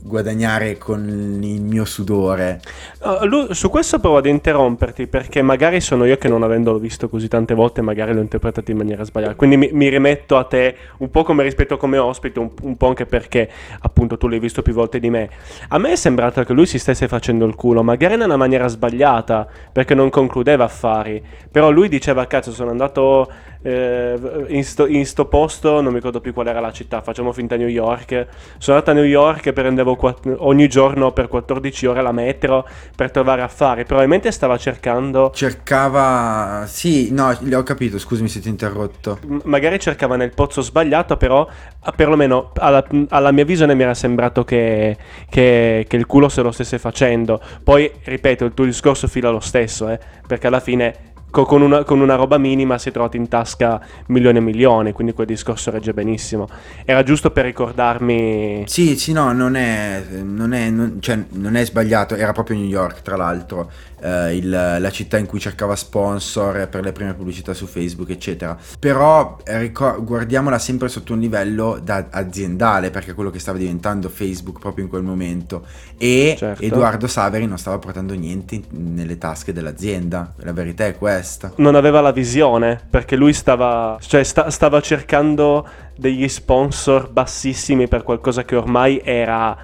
guadagnare con il mio sudore. Uh, su questo provo ad interromperti perché magari sono io che non avendolo visto così tante volte magari l'ho interpretato in maniera sbagliata. Quindi mi, mi rimetto a te un po' come rispetto come ospite, un, un, po' anche perché appunto tu l'hai visto più volte di me. A me è sembrato che lui si stesse facendo il culo, magari in una maniera sbagliata perché non concludeva affari. Però lui diceva cazzo sono andato eh, in, sto, in, sto, posto, non mi ricordo più qual era la città, facciamo finta New York. Sono andato a New York e prendevo quatt- ogni giorno per 14 ore la metro per trovare affari. Probabilmente stava cercando. Cercava. Sì, no, ho capito, scusami se ti ho interrotto. M- magari cercava nel pozzo sbagliato, però perlomeno alla, alla mia visione mi era sembrato che, che, che, il culo se lo stesse facendo. Poi, ripeto, il tuo discorso fila lo stesso, eh, perché alla fine con, una, con una roba minima si è trovato in tasca milioni e milioni, quindi quel discorso regge benissimo. Era giusto per ricordarmi... Sì, sì, no, non è, non è, non- cioè, non è sbagliato, era proprio New York, tra l'altro, eh, il- la città in cui cercava sponsor per le prime pubblicità su Facebook, eccetera. Però eh, ricor- guardiamola sempre sotto un livello da aziendale, perché è quello che stava diventando Facebook proprio in quel momento. E Certo. Edoardo Saveri non stava portando niente nelle tasche dell'azienda, la verità è questa. non aveva la visione perché lui stava, cioè sta- stava cercando degli sponsor bassissimi per qualcosa che ormai era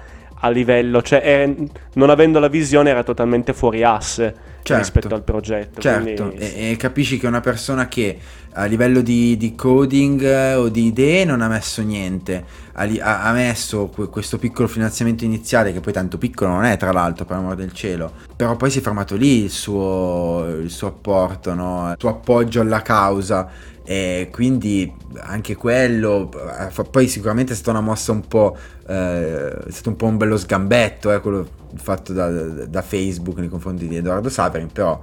a livello, cioè è- non avendo la visione era totalmente fuori asse Certo. rispetto al progetto. Certo, quindi- e, e capisci che una persona che a livello di, di coding eh, o di idee non ha messo niente, ha, ha- messo que- questo piccolo finanziamento iniziale, che poi tanto piccolo non è tra l'altro, per amor del cielo, però poi si è fermato lì il suo, il suo apporto, no? il suo appoggio alla causa. E quindi anche quello, eh, poi sicuramente è stata una mossa un po', eh, è stato un po' un bello sgambetto, eh, quello fatto da, da Facebook nei confronti di Edoardo Saverin, però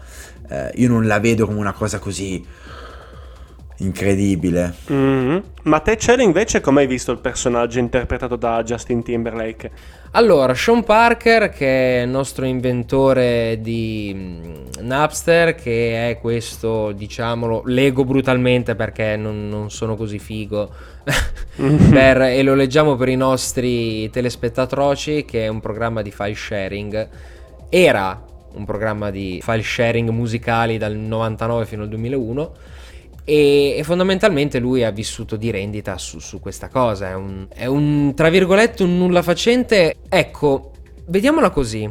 eh, io non la vedo come una cosa così incredibile. Mhm. Ma te Cielo invece come hai visto il personaggio interpretato da Justin Timberlake? Allora, Sean Parker, che è il nostro inventore di mm, Napster, che è questo, diciamolo, leggo brutalmente perché non, non sono così figo, [LAUGHS] per- e lo leggiamo per i nostri telespettatroci, che è un programma di file sharing. Era un programma di file sharing musicali dal 99 fino al 2001 e, e fondamentalmente lui ha vissuto di rendita su, su questa cosa. È un, è un, tra virgolette, un nulla facente. Ecco, vediamola così.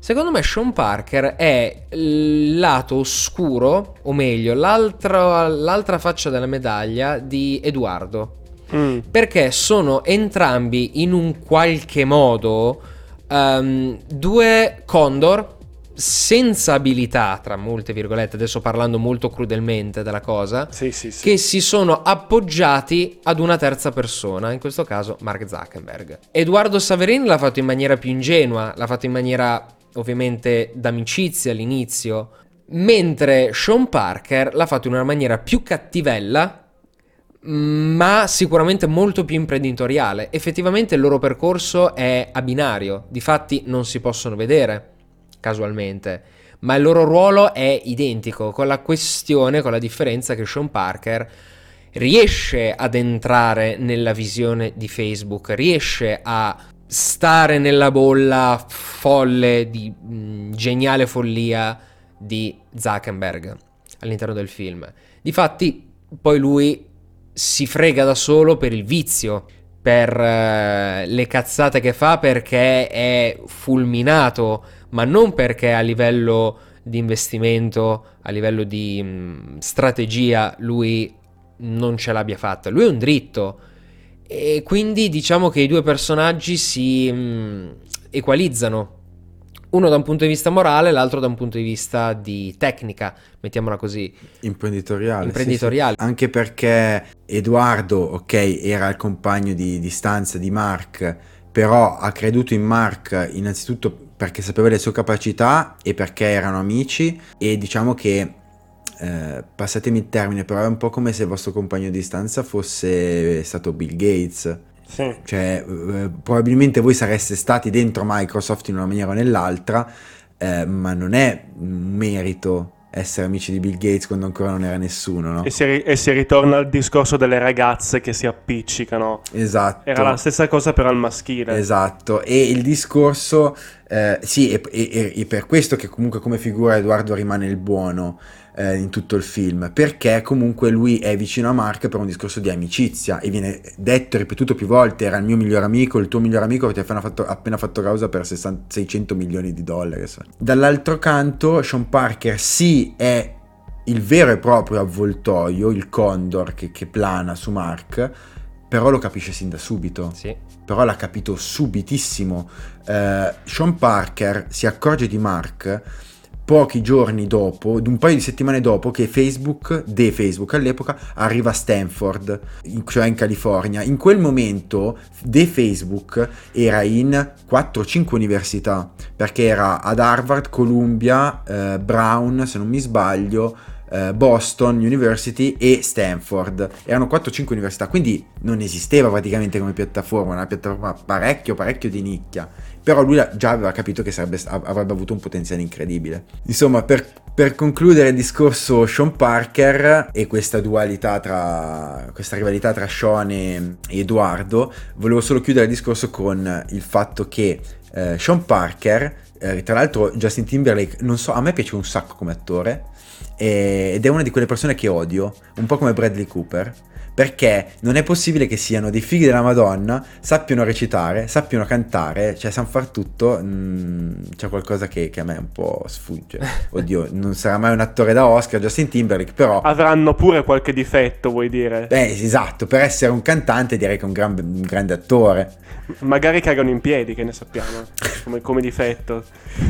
Secondo me Sean Parker è il lato oscuro, o meglio, l'altra, faccia della medaglia di Edoardo. Mm. Perché sono entrambi in un qualche modo ehm, due condor senza abilità, tra molte virgolette, adesso parlando molto crudelmente della cosa, Sì, sì, sì. che si sono appoggiati ad una terza persona, in questo caso Mark Zuckerberg. Edoardo Saverin l'ha fatto in maniera più ingenua, l'ha fatto in maniera ovviamente d'amicizia all'inizio, mentre Sean Parker l'ha fatto in una maniera più cattivella, ma sicuramente molto più imprenditoriale. Effettivamente il loro percorso è a binario, difatti non si possono vedere casualmente, ma il loro ruolo è identico, con la questione, con la differenza che Sean Parker riesce ad entrare nella visione di Facebook, riesce a stare nella bolla folle di mh, geniale follia di Zuckerberg all'interno del film. Difatti, poi lui si frega da solo per il vizio, per eh, le cazzate che fa perché è fulminato, ma non perché a livello di investimento, a livello di mh, strategia lui non ce l'abbia fatta. Lui è un dritto e quindi diciamo che i due personaggi si mh, equalizzano. Uno da un punto di vista morale, l'altro da un punto di vista di tecnica, mettiamola così. Imprenditoriale. sì, Imprenditoriale. sì. Anche perché Edoardo, ok, era il compagno di, di stanza di Mark, però ha creduto in Mark innanzitutto perché sapeva le sue capacità e perché erano amici e diciamo che, eh, passatemi il termine, però è un po' come se il vostro compagno di stanza fosse stato Bill Gates. Sì. Cioè, eh, probabilmente voi sareste stati dentro Microsoft in una maniera o nell'altra, eh, ma non è un merito essere amici di Bill Gates quando ancora non era nessuno, no? E, si, ri- e si ritorna al discorso delle ragazze che si appiccicano. Esatto. Era la stessa cosa però al maschile. Esatto, e il discorso, eh, sì, e, per questo che comunque come figura Edoardo rimane il buono eh, in tutto il film, perché comunque lui è vicino a Mark per un discorso di amicizia e viene detto e ripetuto più volte, era il mio miglior amico, il tuo miglior amico ti ha appena fatto, appena fatto causa per 60 600 milioni di dollari. so. Dall'altro canto Sean Parker sì è il vero e proprio avvoltoio, il condor che, che plana su Mark, però lo capisce sin da subito Sì. però l'ha capito subitissimo. Eh, Sean Parker si accorge di Mark pochi giorni dopo, un paio di settimane dopo, che Facebook, de Facebook all'epoca, arriva a Stanford, cioè in California. In quel momento, de Facebook era in 4-5 università, perché era ad Harvard, Columbia, eh, Brown, se non mi sbaglio, eh, Boston University e Stanford. Erano 4-5 università, quindi non esisteva praticamente come piattaforma, una piattaforma parecchio, parecchio di nicchia. Però lui già aveva capito che sarebbe, avrebbe avuto un potenziale incredibile. Insomma, per, per concludere il discorso Sean Parker e questa dualità tra questa rivalità tra Sean e Edoardo, volevo solo chiudere il discorso con il fatto che eh, Sean Parker, eh, tra l'altro Justin Timberlake, non so, a me piace un sacco come attore ed è una di quelle persone che odio, un po' come Bradley Cooper, perché non è possibile che siano dei figli della Madonna, sappiano recitare, sappiano cantare, cioè sanno far tutto, mm, c'è qualcosa che, che, a me un po' sfugge. [LAUGHS] Oddio, non sarà mai un attore da Oscar, Justin Timberlake, però... Avranno pure qualche difetto, vuoi dire? Beh, esatto, per essere un cantante direi che è un, gran, un grande attore. Magari cagano in piedi, che ne sappiamo, come, come difetto.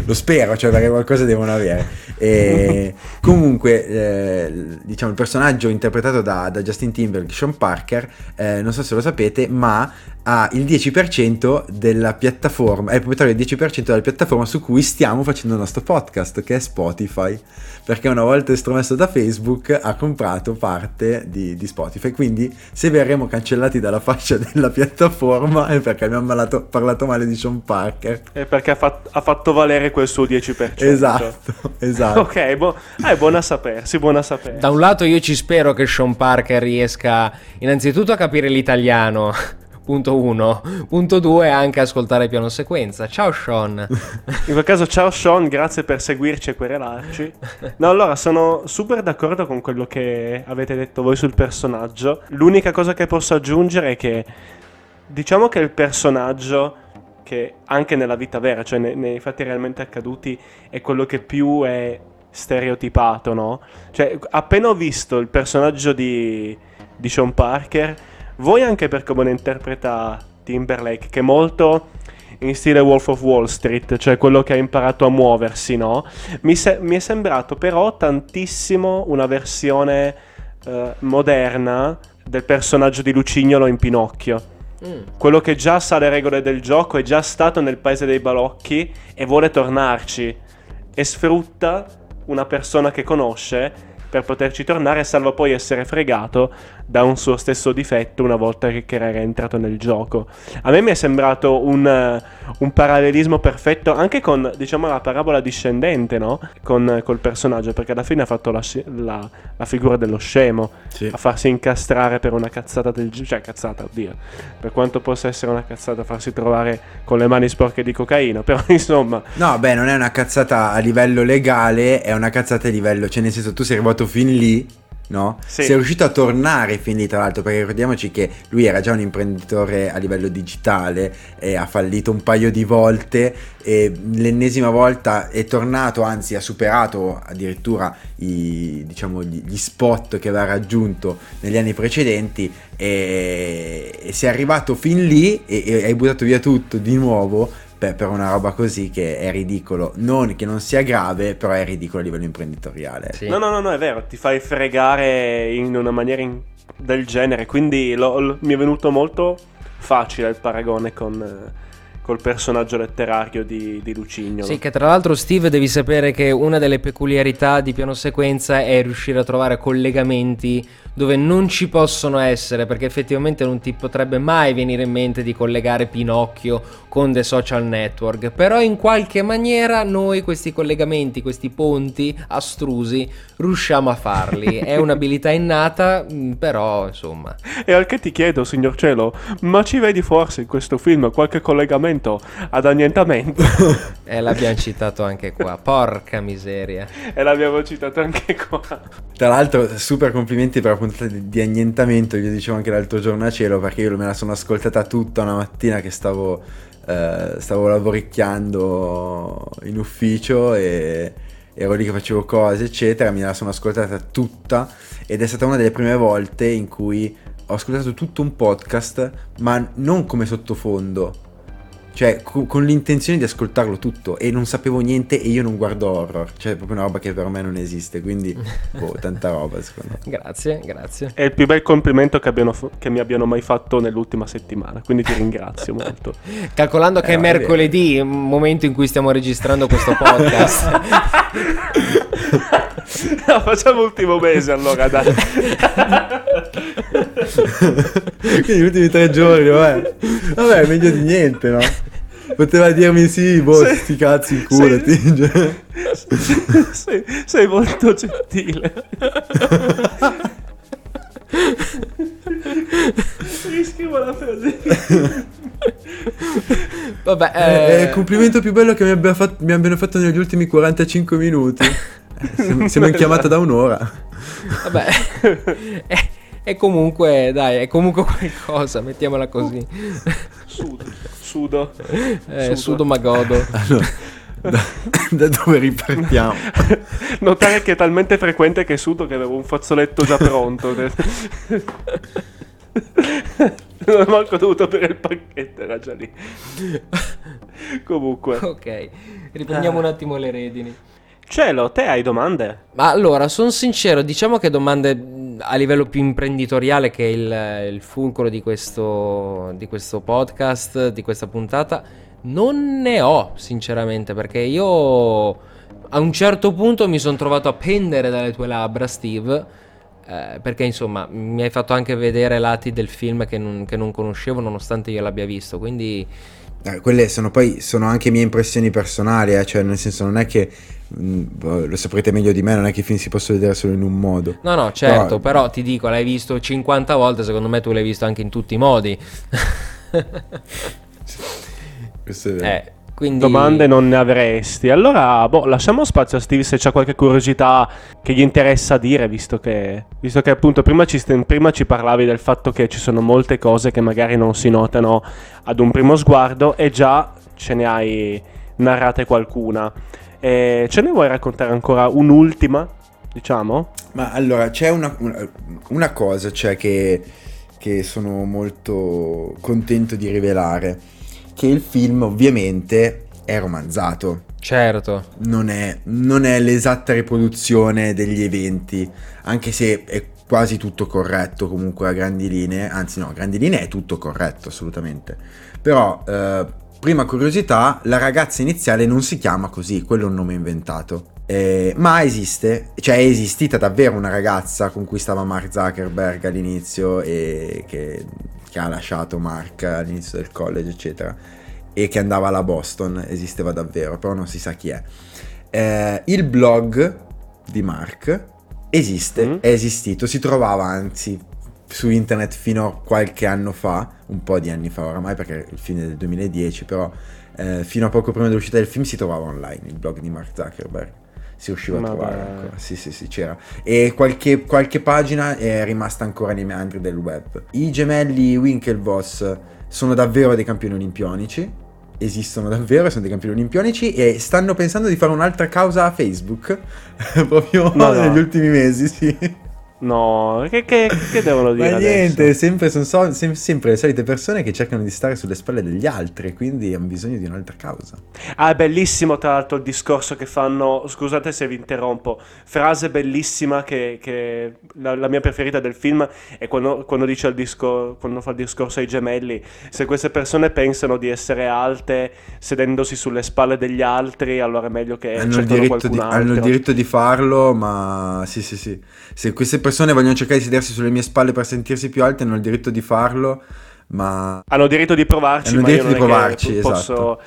Lo spero, cioè perché qualcosa devono avere. E [LAUGHS] comunque, eh, diciamo, il personaggio interpretato da, da Justin Timberlake, Sean Parker, eh, non so se lo sapete, ma ha il 10% della piattaforma, è il proprietario del 10% della piattaforma su cui stiamo facendo il nostro podcast, che è Spotify, perché una volta estromesso da Facebook ha comprato parte di, di Spotify, quindi se verremo cancellati dalla faccia della piattaforma è perché abbiamo malato, parlato male di Sean Parker. È perché ha, fat, ha, fatto valere quel suo 10%. Esatto, [LAUGHS] esatto. ok, bu- eh, buona sapersi, buona sapersi. Da un lato io ci spero che Sean Parker riesca innanzitutto a capire l'italiano Punto 1. Punto 2 anche ascoltare piano sequenza. Ciao Sean. In quel caso ciao Sean, grazie per seguirci e querelarci. No, allora sono super d'accordo con quello che avete detto voi sul personaggio. L'unica cosa che posso aggiungere è che diciamo che il personaggio che anche nella vita vera, cioè nei, nei fatti realmente accaduti, è quello che più è stereotipato, no? Cioè, appena ho visto il personaggio di, di Sean Parker voi anche per come lo interpreta Timberlake, che è molto in stile Wolf of Wall Street, cioè quello che ha imparato a muoversi, no? Mi, se- mi è sembrato però tantissimo una versione eh, moderna del personaggio di Lucignolo in Pinocchio. Mm. Quello che già sa le regole del gioco, è già stato nel paese dei balocchi e vuole tornarci. E sfrutta una persona che conosce per poterci tornare, salvo poi essere fregato da un suo stesso difetto una volta che era entrato nel gioco. A me mi è sembrato un, uh, un parallelismo perfetto anche con, diciamo, la parabola discendente, no? Con, col personaggio, perché alla fine ha fatto la, la, la figura dello scemo, sì. a farsi incastrare per una cazzata del gioco, cioè cazzata, oddio, per quanto possa essere una cazzata farsi trovare con le mani sporche di cocaina, [LAUGHS] però insomma... No, beh, non è una cazzata a livello legale, è una cazzata a livello, cioè nel senso tu sei arrivato fin lì no? Sì. Sei riuscito a tornare fin lì, tra l'altro, perché ricordiamoci che lui era già un imprenditore a livello digitale e ha fallito un paio di volte e l'ennesima volta è tornato, anzi ha superato addirittura i, diciamo, gli, spot che aveva raggiunto negli anni precedenti e, e sei arrivato fin lì e, e hai buttato via tutto di nuovo per, per, una roba così che è ridicolo. Non che non sia grave, però è ridicolo a livello imprenditoriale. Sì. No, no, no, no, è vero, ti fai fregare in una maniera in... del genere, quindi lo, lo, mi è venuto molto facile il paragone con... Eh, col personaggio letterario di, di Lucignolo. Sì, che tra l'altro Steve devi sapere che una delle peculiarità di piano sequenza è riuscire a trovare collegamenti dove non ci possono essere, perché effettivamente non ti potrebbe mai venire in mente di collegare Pinocchio con The Social Network, però in qualche maniera noi questi collegamenti, questi ponti astrusi, riusciamo a farli. È [LAUGHS] un'abilità innata, mm, però insomma. E anche ti chiedo, signor Cielo, ma ci vedi forse in questo film qualche collegamento ad annientamento? e [LAUGHS] eh, l'abbiamo citato anche qua, [LAUGHS] porca miseria. E l'abbiamo citato anche qua. Tra l'altro, super complimenti per appunto puntata di, di annientamento, gli dicevo anche l'altro giorno a cielo, perché io me la sono ascoltata tutta una mattina che stavo, eh, stavo lavoricchiando in ufficio e ero lì che facevo cose, eccetera, me la sono ascoltata tutta ed è stata una delle prime volte in cui ho ascoltato tutto un podcast, ma non come sottofondo, cioè co- con l'intenzione di ascoltarlo tutto e non sapevo niente e io non guardo horror, cioè è proprio una roba che per me non esiste, quindi [LAUGHS] boh, tanta roba secondo me. Grazie, grazie. È il più bel complimento che, abbiano che mi abbiano mai fatto nell'ultima settimana, quindi ti ringrazio molto. [LAUGHS] Calcolando che Eh, è mercoledì, momento in cui stiamo registrando questo podcast. [LAUGHS] No, facciamo ultimo mese allora, dai. Quindi gli ultimi tre giorni, vabbè. Vabbè, meglio di niente, no? Poteva dirmi sì, boh, Sì. sti cazzi in culo, cioè. [LAUGHS] sei, sei molto gentile. [LAUGHS] Riscrivo la frase. Vabbè, È eh, il complimento più bello che mi, abbia fatto- mi abbiano fatto negli ultimi 45 minuti. Eh, Siamo, siamo in chiamata da un'ora. vabbè. è, [LAUGHS] è comunque, dai, è comunque [LAUGHS] qualcosa, mettiamola così. Sudo, sudo. Eh, Sudo. sudo ma godo. [LAUGHS] Allora, da, da dove ripartiamo? [LAUGHS] Notare che è talmente frequente che sudo che avevo un fazzoletto già pronto. non ho manco dovuto bere il pacchetto, era già lì. Comunque. Ok, riprendiamo un attimo le redini. Cielo, te hai domande? Ma allora, sono sincero, diciamo che domande a livello più imprenditoriale che è il, il fulcro di questo, di questo podcast, di questa puntata, non ne ho sinceramente, perché io a un certo punto mi sono trovato a pendere dalle tue labbra, Steve, eh, perché insomma mi hai fatto anche vedere lati del film che non, che non conoscevo nonostante io l'abbia visto, quindi... Eh, quelle sono poi sono anche mie impressioni personali, eh, cioè nel senso non è che lo saprete meglio di me, non è che i film si possono vedere solo in un modo. No, no, certo, Però- però ti dico, l'hai visto 50 volte, secondo me tu l'hai visto anche in tutti i modi. [LAUGHS] Questo è vero. Eh, quindi... Domande non ne avresti. Allora, boh, lasciamo spazio a Steve se c'ha qualche curiosità che gli interessa dire, visto che, visto che appunto prima ci, prima ci parlavi del fatto che ci sono molte cose che magari non si notano ad un primo sguardo e già ce ne hai narrate qualcuna. E ce ne vuoi raccontare ancora un'ultima, diciamo? Ma allora c'è una, una- una cosa cioè, che, che sono molto contento di rivelare, che il film ovviamente è romanzato. Certo, non è, non è l'esatta riproduzione degli eventi, anche se è quasi tutto corretto comunque a grandi linee, anzi no, a grandi linee è tutto corretto assolutamente. Però, eh, prima curiosità, la ragazza iniziale non si chiama così, quello è un nome inventato. Eh, ma esiste, cioè è esistita davvero una ragazza con cui stava Mark Zuckerberg all'inizio e che, che ha lasciato Mark all'inizio del college, eccetera e che andava alla Boston, esisteva davvero, però non si sa chi è. Eh, il blog di Mark esiste, Mm. è esistito, si trovava anzi su internet fino a qualche anno fa, un po' di anni fa oramai perché il film è del 2010, però eh, fino a poco prima dell'uscita del film si trovava online il blog di Mark Zuckerberg. Si riusciva Ma a trovare dai. ancora. Sì, sì, sì, c'era. E qualche, qualche pagina è rimasta ancora nei meandri del web. I gemelli Winklevoss sono davvero dei campioni olimpionici. Esistono davvero, sono dei campioni olimpionici e stanno pensando di fare un'altra causa a Facebook. [LAUGHS] Proprio no. negli ultimi mesi, sì. No, che, che- che devono [LAUGHS] dire Ma niente, sempre, sono so- sem- sempre le solite persone che cercano di stare sulle spalle degli altri, quindi hanno bisogno di un'altra causa. Ah, è bellissimo tra l'altro il discorso che fanno, scusate se vi interrompo, frase bellissima che, che la, la mia preferita del film è quando, quando dice il disco, quando fa il discorso ai gemelli, se queste persone pensano di essere alte sedendosi sulle spalle degli altri, allora è meglio che hanno, il diritto di, hanno il diritto di farlo, ma sì, sì, sì. Se queste persone vogliono cercare di sedersi sulle mie spalle per sentirsi più alte, hanno il diritto di farlo, ma Hanno diritto di provarci, Hanno ma io diritto non di provarci, posso... esatto.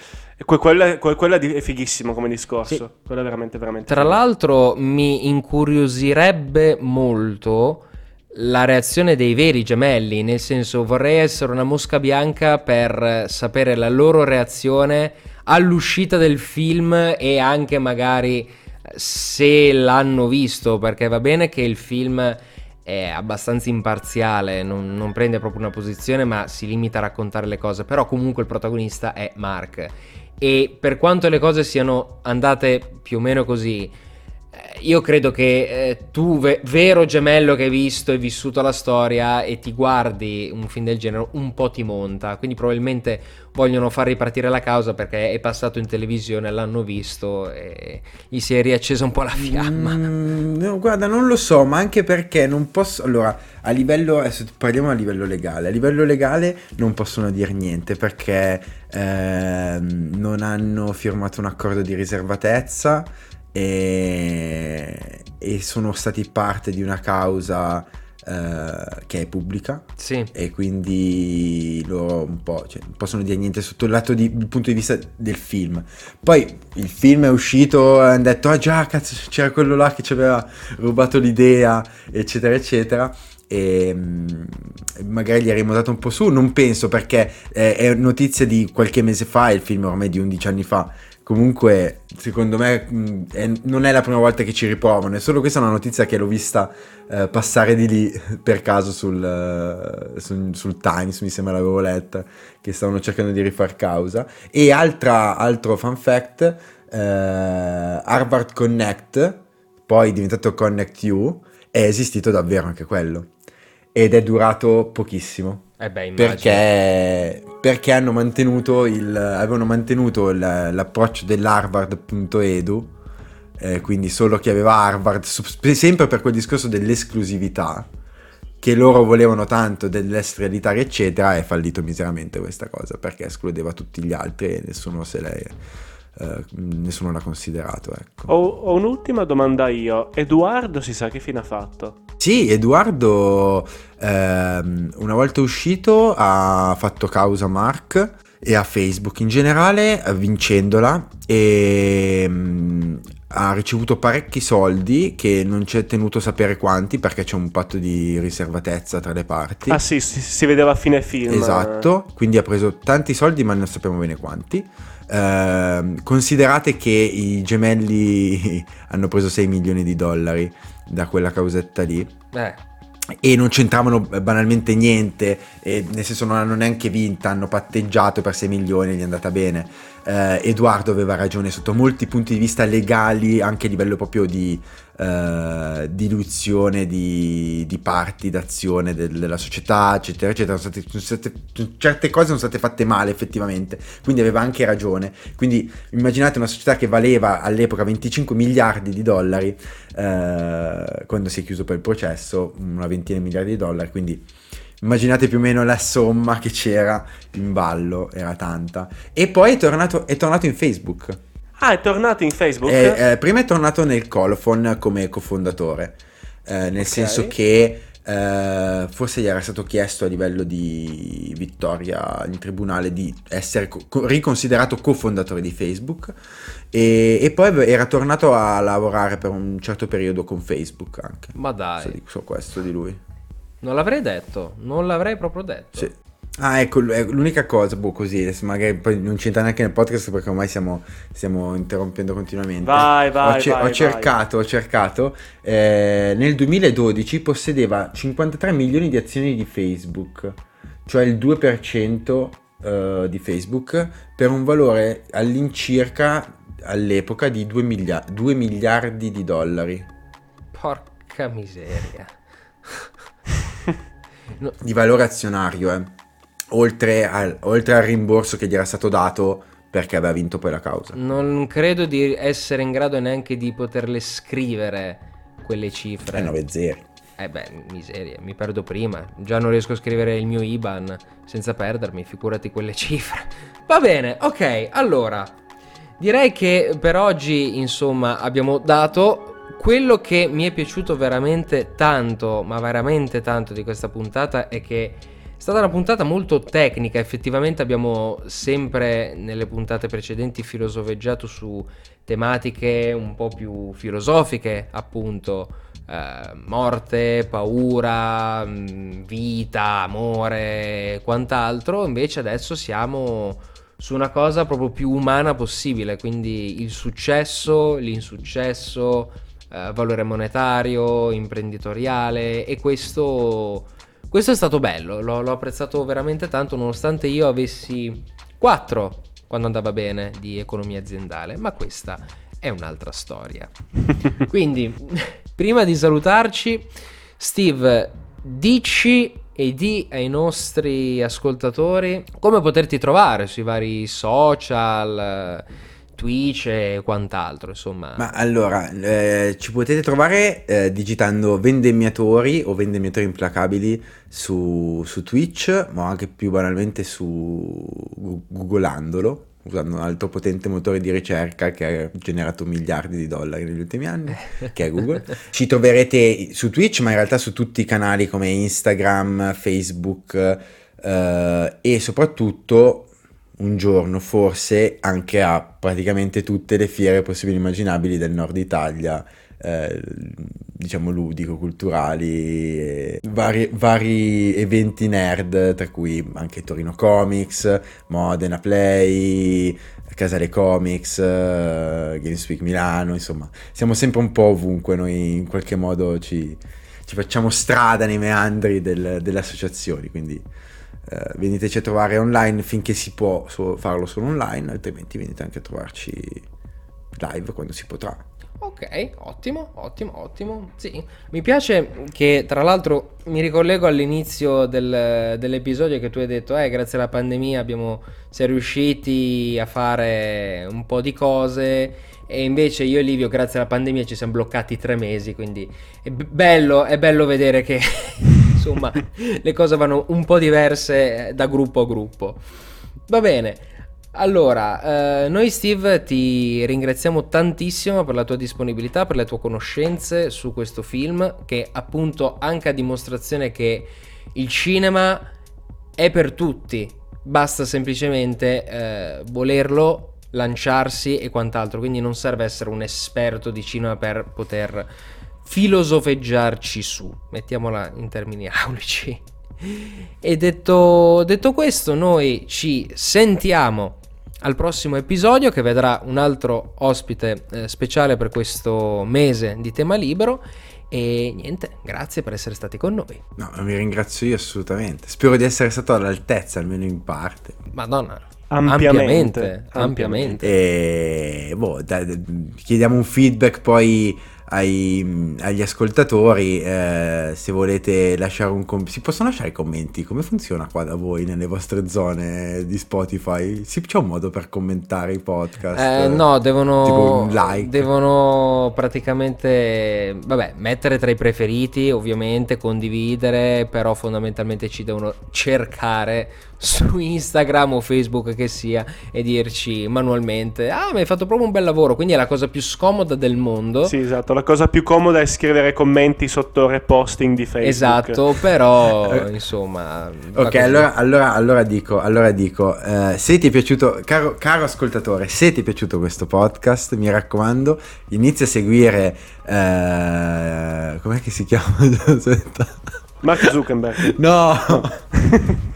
Que- Quella, que- quella è fighissimo come discorso, Sì. quello è veramente, veramente Tra figo. l'altro mi incuriosirebbe molto la reazione dei veri gemelli, nel senso vorrei essere una mosca bianca per sapere la loro reazione all'uscita del film e anche magari se l'hanno visto, perché va bene che il film è abbastanza imparziale, non, non prende proprio una posizione ma si limita a raccontare le cose, però comunque il protagonista è Mark. E per quanto le cose siano andate più o meno così, io credo che eh, tu, ve- vero gemello che hai visto e vissuto la storia e ti guardi un film del genere, un po' ti monta. Quindi probabilmente vogliono far ripartire la causa perché è passato in televisione, l'hanno visto e gli si è riaccesa un po' la fiamma. Mm, no, guarda, non lo so, ma anche perché non posso... Allora, a livello... Adesso parliamo a livello legale. A livello legale non possono dire niente perché eh, non hanno firmato un accordo di riservatezza e, e sono stati parte di una causa uh, che è pubblica sì. e quindi loro un po' cioè, non possono dire niente sotto il lato di, il punto di vista del film. Poi il film è uscito e hanno detto ah già cazzo c'era quello là che ci aveva rubato l'idea eccetera eccetera e mm, magari gli avremmo dato un po' su, non penso perché è notizia di qualche mese fa, il film ormai di 11 anni fa, comunque secondo me mh, è, non è la prima volta che ci riprovano, è solo questa una notizia che l'ho vista eh, passare di lì [LAUGHS] per caso sul, uh, sul, sul, Times, mi sembra l'avevo letta, che stavano cercando di rifar causa. E altra, altro fun fact, eh, Harvard Connect, poi diventato Connect You, è esistito davvero anche quello. Ed è durato pochissimo. Eh beh, perché, perché hanno mantenuto il, avevano mantenuto il, l'approccio dell'Harvard.edu, eh, quindi solo chi aveva Harvard, sempre per quel discorso dell'esclusività, che loro volevano tanto dell'essere elitari, eccetera, è fallito miseramente questa cosa, perché escludeva tutti gli altri e nessuno se l'è eh, nessuno l'ha considerato. Ecco. Ho, ho, un'ultima domanda io. Edoardo si sa che fine ha fatto? Sì, Edoardo ehm, una volta uscito ha fatto causa Mark e a Facebook in generale vincendola e mh, ha ricevuto parecchi soldi che non c'è tenuto a sapere quanti perché c'è un patto di riservatezza tra le parti. Ah sì, si, si vedeva a fine film. Esatto, quindi ha preso tanti soldi ma non sappiamo bene quanti. Uh, considerate che i gemelli [LAUGHS] hanno preso 6 milioni di dollari da quella causetta lì. Eh. E non c'entravano banalmente niente, nel senso non hanno neanche vinta, hanno patteggiato per 6 milioni e gli è andata bene. Uh, Edoardo aveva ragione sotto molti punti di vista legali, anche a livello proprio di uh, diluizione di, di, parti d'azione del, della società, eccetera, eccetera. Sono state, sono state, certe cose sono state fatte male effettivamente, quindi aveva anche ragione. Quindi immaginate una società che valeva all'epoca 25 miliardi di dollari, uh, quando si è chiuso poi il processo, una ventina di miliardi di dollari, quindi immaginate più o meno la somma che c'era in ballo, era tanta. E poi è tornato, è tornato in Facebook. Ah, è tornato in Facebook? Eh, eh, prima è tornato nel Colophon come cofondatore, eh, nel okay. senso che eh, forse gli era stato chiesto a livello di vittoria in tribunale di essere co- riconsiderato cofondatore di Facebook e, e, poi era tornato a lavorare per un certo periodo con Facebook anche. Ma dai. So, so questo di lui. Non l'avrei detto, non l'avrei proprio detto. Sì. Ah, ecco, l'unica cosa, boh, così, magari poi non c'entra neanche nel podcast perché ormai stiamo, stiamo interrompendo continuamente. Vai, vai, ho, ce- vai, ho cercato, vai. ho cercato, eh, nel 2012 possedeva 53 milioni di azioni di Facebook, cioè il 2% eh, di Facebook, per un valore all'incirca all'epoca di 2, milia- 2 miliardi di dollari. Porca miseria. Di valore azionario, eh oltre al, oltre al rimborso che gli era stato dato perché aveva vinto poi la causa. Non credo di essere in grado neanche di poterle scrivere quelle cifre. Eh, 9 zeri. Eh beh, miseria, mi perdo prima. Già non riesco a scrivere il mio IBAN senza perdermi, figurati quelle cifre. [LAUGHS] Va bene, ok, allora. Direi che per oggi, insomma, abbiamo dato quello che mi è piaciuto veramente tanto, ma veramente tanto di questa puntata è che è stata una puntata molto tecnica, effettivamente abbiamo sempre nelle puntate precedenti filosofeggiato su tematiche un po' più filosofiche, appunto, eh, morte, paura, mm, vita, amore e quant'altro, invece adesso siamo su una cosa proprio più umana possibile, quindi il successo, l'insuccesso, eh, valore monetario, imprenditoriale e questo questo è stato bello, l'ho, l'ho apprezzato veramente tanto nonostante io avessi 4 quando andava bene di economia aziendale, ma questa è un'altra storia. [LAUGHS] Quindi, [LAUGHS] prima di salutarci, Steve, dici e di ai nostri ascoltatori come poterti trovare sui vari social, Twitch e quant'altro, insomma. Ma allora, eh, ci potete trovare eh, digitando vendemmiatori o vendemmiatori implacabili su, su Twitch, ma anche più banalmente su googlandolo usando un altro potente motore di ricerca che ha generato miliardi di dollari negli ultimi anni, [LAUGHS] che è Google. Ci troverete su Twitch, ma in realtà su tutti i canali come Instagram, Facebook eh, e soprattutto un giorno forse anche a praticamente tutte le fiere possibili e immaginabili del nord Italia eh, diciamo ludico-culturali, vari, vari, eventi nerd, tra cui anche Torino Comics, Modena Play, Casale Comics, uh, Games Week Milano, insomma, siamo sempre un po' ovunque, noi in qualche modo ci, ci facciamo strada nei meandri del, delle associazioni, quindi uh, veniteci a trovare online finché si può farlo solo online, altrimenti venite anche a trovarci live quando si potrà. Ok, ottimo, ottimo, ottimo. Sì, mi piace che tra l'altro mi ricollego all'inizio del, dell'episodio che tu hai detto, eh, grazie alla pandemia abbiamo, si riusciti a fare un po' di cose e invece io e Livio grazie alla pandemia ci siamo bloccati tre mesi, quindi è bello, è bello vedere che [LAUGHS] insomma le cose vanno un po' diverse da gruppo a gruppo. Va bene. Allora, eh, noi Steve ti ringraziamo tantissimo per la tua disponibilità, per le tue conoscenze su questo film, che appunto anche a dimostrazione che il cinema è per tutti, basta semplicemente eh, volerlo, lanciarsi e quant'altro, quindi non serve essere un esperto di cinema per poter filosofeggiarci su, mettiamola in termini [LAUGHS] aulici. E detto, detto questo, noi ci sentiamo al prossimo episodio che vedrà un altro ospite eh, speciale per questo mese di tema libero. E niente, grazie per essere stati con noi. No, mi ringrazio io assolutamente. Spero di essere stato all'altezza, almeno in parte. Madonna. Ampiamente. Ampiamente. ampiamente. E boh, dai, chiediamo un feedback poi ai, agli ascoltatori eh, se volete lasciare un commento. Si possono lasciare commenti? Come funziona qua da voi nelle vostre zone di Spotify? Si, c'è un modo per commentare i podcast? Eh, no, devono, like. devono praticamente vabbè, mettere tra i preferiti, ovviamente, condividere, però fondamentalmente ci devono cercare su Instagram o Facebook che sia e dirci manualmente ah mi hai fatto proprio un bel lavoro quindi è la cosa più scomoda del mondo. Sì esatto la cosa più comoda è scrivere commenti sotto reposting di Facebook. Esatto però [LAUGHS] insomma ok allora, allora, allora, dico, allora dico eh, se ti è piaciuto caro, caro ascoltatore se ti è piaciuto questo podcast mi raccomando inizia a seguire eh, com'è che si chiama? [LAUGHS] Mark Zuckerberg. No [LAUGHS]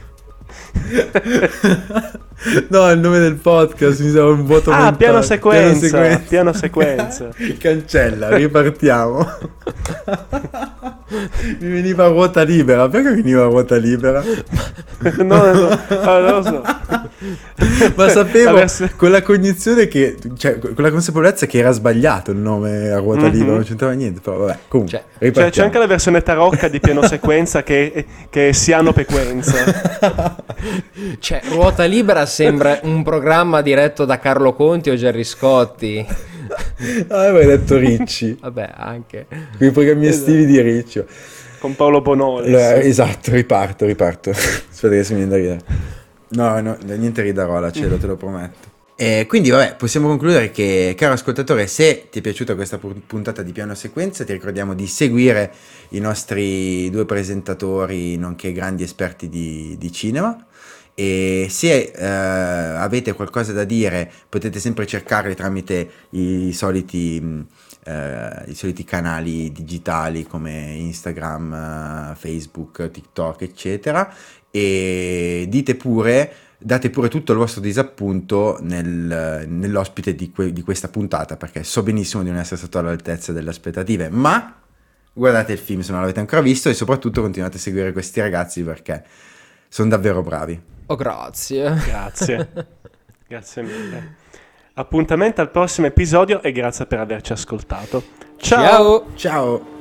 [LAUGHS] no, il nome del podcast mi sembra un vuoto Ah, piano sequenza, piano sequenza. Piano [LAUGHS] sequenza. Cancella, ripartiamo. [LAUGHS] [LAUGHS] mi veniva a ruota libera. Perché veniva a ruota libera? [LAUGHS] no, no, no, ah, non lo so. [LAUGHS] Ma sapevo Avesse... con la cognizione che, cioè, con la consapevolezza che era sbagliato il nome a ruota mm-hmm. libera, non c'entrava niente. Però vabbè, comunque. Cioè, cioè, c'è anche la versione tarocca di piano sequenza che, che è Siano Pequenza. cioè, ruota libera sembra un programma diretto da Carlo Conti o Gerry Scotti. Ah, avevo detto Ricci. [LAUGHS] Vabbè, anche. Con i programmi esatto. estivi di Riccio. Con Paolo Bonoli. Allora, esatto, riparto, riparto. [LAUGHS] Aspetta che si mi viene da ridere. No, no, niente ridarola, cielo, te lo prometto. E quindi vabbè, possiamo concludere che, caro ascoltatore, se ti è piaciuta questa puntata di piano sequenza, ti ricordiamo di seguire i nostri due presentatori, nonché grandi esperti di, di cinema. E se eh, avete qualcosa da dire, potete sempre cercarli tramite i soliti, eh, i soliti canali digitali come Instagram, eh, Facebook, TikTok, eccetera. E dite pure date pure tutto il vostro disappunto nel, nell'ospite di, que, di, questa puntata, perché so benissimo di non essere stato all'altezza delle aspettative, ma guardate il film se non l'avete ancora visto e soprattutto continuate a seguire questi ragazzi perché sono davvero bravi. Oh, grazie. Grazie. [LAUGHS] grazie mille. Appuntamento al prossimo episodio e grazie per averci ascoltato. Ciao! Ciao. Ciao.